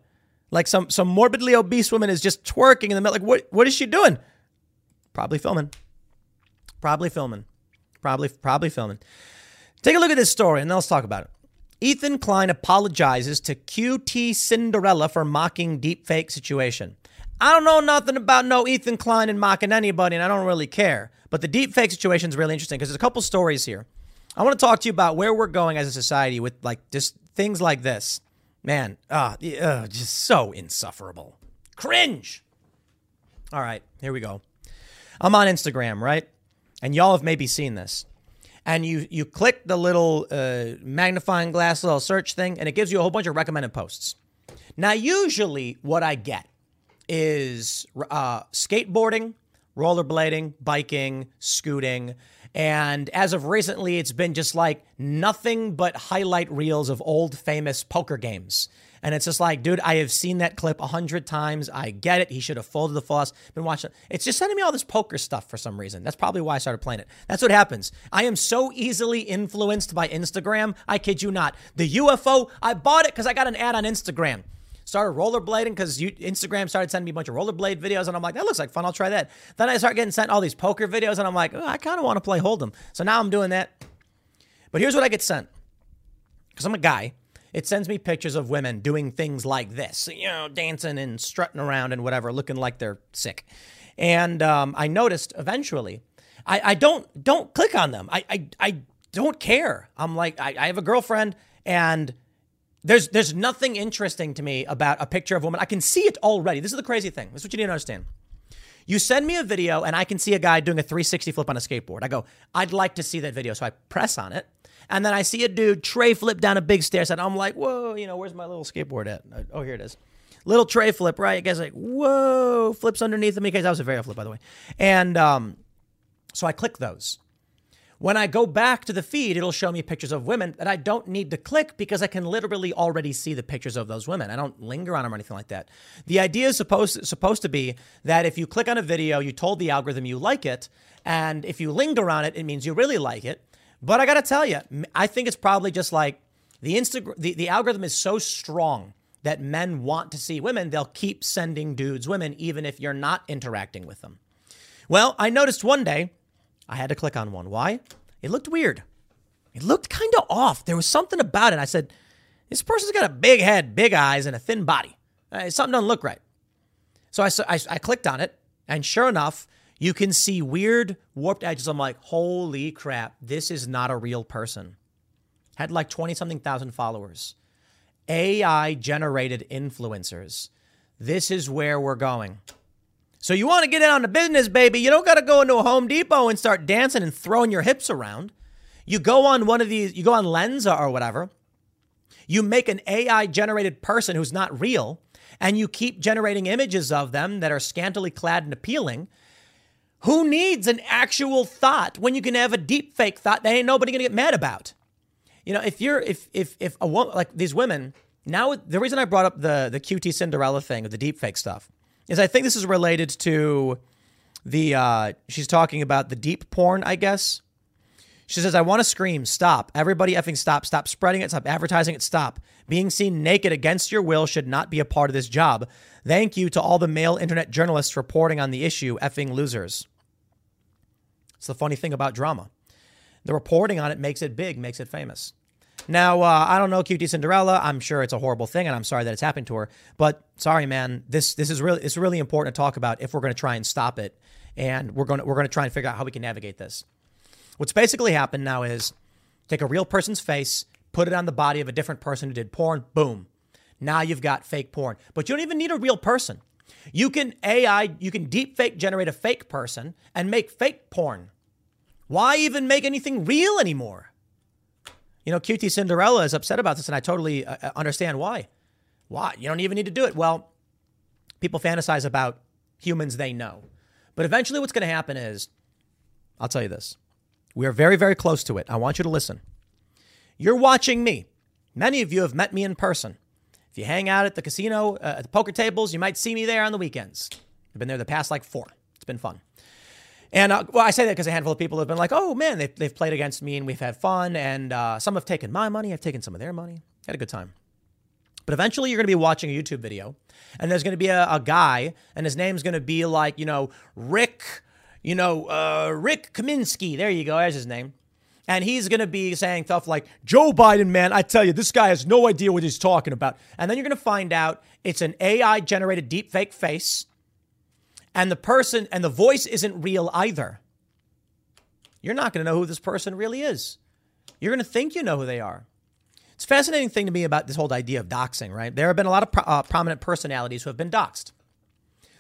Like some some morbidly obese woman is just twerking in the middle. Like what what is she doing? Probably filming. Probably filming. Probably probably filming. Take a look at this story and then let's talk about it. Ethan Klein apologizes to QT Cinderella for mocking deepfake situation. I don't know nothing about no Ethan Klein and mocking anybody, and I don't really care. But the deepfake situation is really interesting because there's a couple stories here. I want to talk to you about where we're going as a society with like just things like this. Man, uh, uh, just so insufferable. Cringe. All right, here we go. I'm on Instagram, right? And y'all have maybe seen this. And you you click the little uh, magnifying glass little search thing, and it gives you a whole bunch of recommended posts. Now, usually, what I get is uh, skateboarding, rollerblading, biking, scooting. And as of recently, it's been just like nothing but highlight reels of old famous poker games. And it's just like, dude, I have seen that clip a hundred times. I get it. He should have folded the floss. Been watching. It's just sending me all this poker stuff for some reason. That's probably why I started playing it. That's what happens. I am so easily influenced by Instagram. I kid you not. The UFO, I bought it because I got an ad on Instagram started rollerblading because Instagram started sending me a bunch of rollerblade videos, and I'm like, that looks like fun. I'll try that. Then I start getting sent all these poker videos, and I'm like, oh, I kind of want to play Hold'em. So now I'm doing that. But here's what I get sent because I'm a guy. It sends me pictures of women doing things like this, you know, dancing and strutting around and whatever, looking like they're sick. And um, I noticed eventually, I, I don't don't click on them. I I, I don't care. I'm like, I, I have a girlfriend, and there's there's nothing interesting to me about a picture of a woman. I can see it already. This is the crazy thing. This is what you need to understand. You send me a video and I can see a guy doing a 360 flip on a skateboard. I go, I'd like to see that video. So I press on it. And then I see a dude tray flip down a big stairs and I'm like, whoa, you know, where's my little skateboard at? Oh, here it is. Little tray flip, right? Guys like, whoa, flips underneath me. Guys, that was a varial flip, by the way. And um, so I click those. When I go back to the feed, it'll show me pictures of women that I don't need to click because I can literally already see the pictures of those women. I don't linger on them or anything like that. The idea is supposed supposed to be that if you click on a video, you told the algorithm you like it, and if you linger on it, it means you really like it. But I got to tell you, I think it's probably just like the Instagram the, the algorithm is so strong that men want to see women, they'll keep sending dudes women even if you're not interacting with them. Well, I noticed one day I had to click on one. Why? It looked weird. It looked kind of off. There was something about it. I said, this person's got a big head, big eyes, and a thin body. Uh, something doesn't look right. So I, I, I clicked on it, and sure enough, you can see weird warped edges. I'm like, holy crap, this is not a real person. Had like 20 something thousand followers. AI generated influencers. This is where we're going. So you want to get on the business, baby. You don't got to go into a Home Depot and start dancing and throwing your hips around. You go on one of these, you go on Lensa or whatever. You make an AI generated person who's not real, and you keep generating images of them that are scantily clad and appealing. Who needs an actual thought when you can have a deep fake thought that ain't nobody gonna get mad about? You know, if you're if if if a woman like these women now, the reason I brought up the the QT Cinderella thing of the deep fake stuff is I think this is related to the uh, she's talking about the deep porn, I guess. She says, I want to scream, stop. Everybody effing stop. Stop spreading it. Stop advertising it. Stop. Being seen naked against your will should not be a part of this job. Thank you to all the male internet journalists reporting on the issue, effing losers. It's the funny thing about drama. The reporting on it makes it big, makes it famous. Now, uh, I don't know QT Cinderella. I'm sure it's a horrible thing, and I'm sorry that it's happened to her. But sorry, man, this this is really it's really important to talk about if we're going to try and stop it, and we're going to we're going to try and figure out how we can navigate this. What's basically happened now is take a real person's face, put it on the body of a different person who did porn. Boom, now you've got fake porn. But you don't even need a real person. You can AI, you can deep fake generate a fake person and make fake porn. Why even make anything real anymore? You know, QT Cinderella is upset about this, and I totally uh, uh, understand why. Why? You don't even need to do it. Well, people fantasize about humans they know. But eventually, what's going to happen is I'll tell you this. We are very, very close to it. I want you to listen. You're watching me. Many of you have met me in person. If you hang out at the casino, uh, at the poker tables, you might see me there on the weekends. I've been there the past like four. It's been fun. And uh, well, I say that because a handful of people have been like, oh man, they've, they've played against me and we've had fun. And uh, some have taken my money, I've taken some of their money. Had a good time. But eventually you're going to be watching a YouTube video and there's going to be a, a guy and his name's going to be like, you know, Rick, you know, uh, Rick Kaminsky. There you go. There's his name. And he's going to be saying stuff like, Joe Biden, man, I tell you, this guy has no idea what he's talking about. And then you're going to find out it's an AI generated deepfake face and the person and the voice isn't real either, you're not going to know who this person really is. You're going to think you know who they are. It's a fascinating thing to me about this whole idea of doxing, right? There have been a lot of pro- uh, prominent personalities who have been doxed.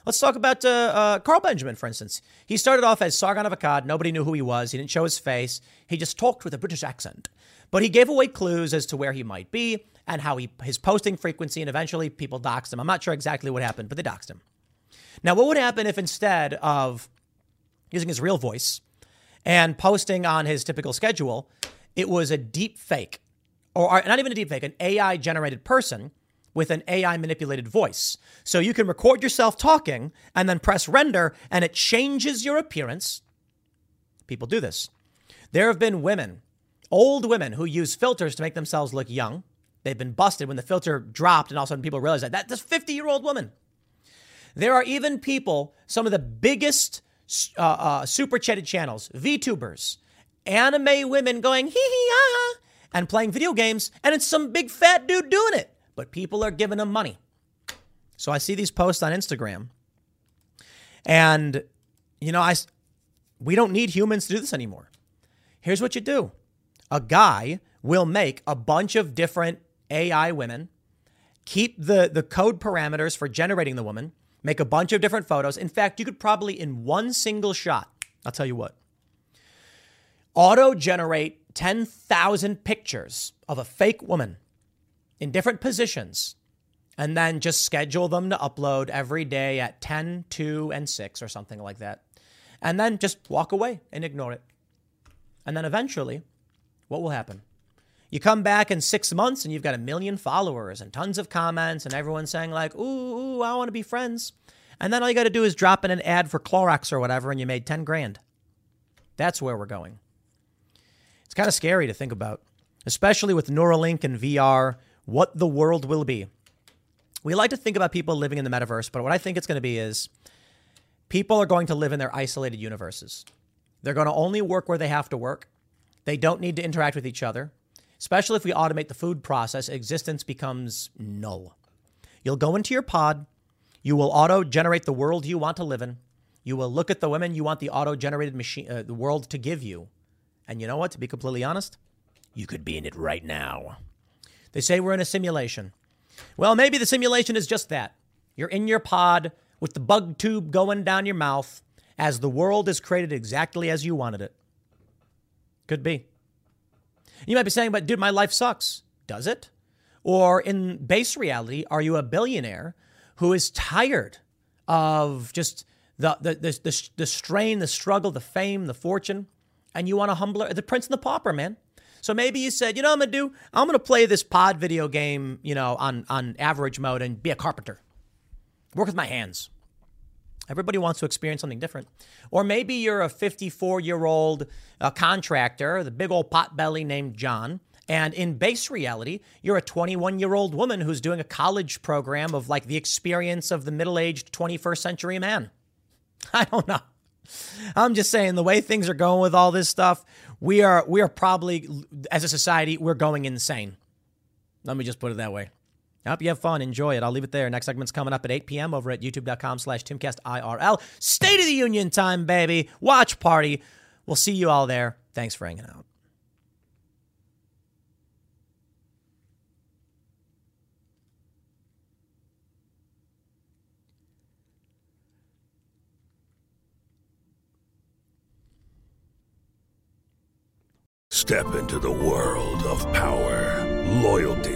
Let's talk about uh, uh, Carl Benjamin, for instance. He started off as Sargon of Akkad. Nobody knew who he was. He didn't show his face. He just talked with a British accent. But he gave away clues as to where he might be and how he his posting frequency, and eventually people doxed him. I'm not sure exactly what happened, but they doxed him. Now, what would happen if instead of using his real voice and posting on his typical schedule, it was a deep fake, or not even a deep fake, an AI generated person with an AI manipulated voice. So you can record yourself talking and then press render and it changes your appearance. People do this. There have been women, old women, who use filters to make themselves look young. They've been busted when the filter dropped, and all of a sudden people realize that that's a 50 year old woman. There are even people, some of the biggest uh, uh, super chatted channels, VTubers, anime women going hee hee ha and playing video games, and it's some big fat dude doing it, but people are giving them money. So I see these posts on Instagram, and you know, I we don't need humans to do this anymore. Here's what you do: a guy will make a bunch of different AI women, keep the the code parameters for generating the woman make a bunch of different photos. In fact, you could probably, in one single shot, I'll tell you what, auto generate 10,000 pictures of a fake woman in different positions and then just schedule them to upload every day at 10, 2, and 6 or something like that. And then just walk away and ignore it. And then eventually, what will happen? You come back in six months and you've got a million followers and tons of comments and everyone saying, like, ooh, ooh I want to be friends. And then all you got to do is drop in an ad for Clorox or whatever and you made 10 grand. That's where we're going. It's kind of scary to think about, especially with Neuralink and VR, what the world will be. We like to think about people living in the metaverse, but what I think it's going to be is people are going to live in their isolated universes. They're going to only work where they have to work. They don't need to interact with each other. Especially if we automate the food process, existence becomes null. You'll go into your pod, you will auto generate the world you want to live in. You will look at the women you want the auto generated machine, uh, the world to give you. And you know what? To be completely honest, you could be in it right now. They say we're in a simulation. Well, maybe the simulation is just that. You're in your pod with the bug tube going down your mouth as the world is created exactly as you wanted it. Could be. You might be saying, but dude, my life sucks. Does it? Or in base reality, are you a billionaire who is tired of just the, the, the, the, the strain, the struggle, the fame, the fortune, and you want a humbler, the prince and the pauper, man? So maybe you said, you know I'm gonna do? I'm gonna play this pod video game, you know, on, on average mode and be a carpenter. Work with my hands. Everybody wants to experience something different. Or maybe you're a 54 year old uh, contractor, the big old pot belly named John. And in base reality, you're a 21 year old woman who's doing a college program of like the experience of the middle aged 21st century man. (laughs) I don't know. I'm just saying the way things are going with all this stuff, we are we are probably as a society we're going insane. Let me just put it that way. I hope you have fun. Enjoy it. I'll leave it there. Next segment's coming up at 8 p.m. over at youtube.com slash timcastirl. State of the Union time, baby. Watch party. We'll see you all there. Thanks for hanging out. Step into the world of power, loyalty,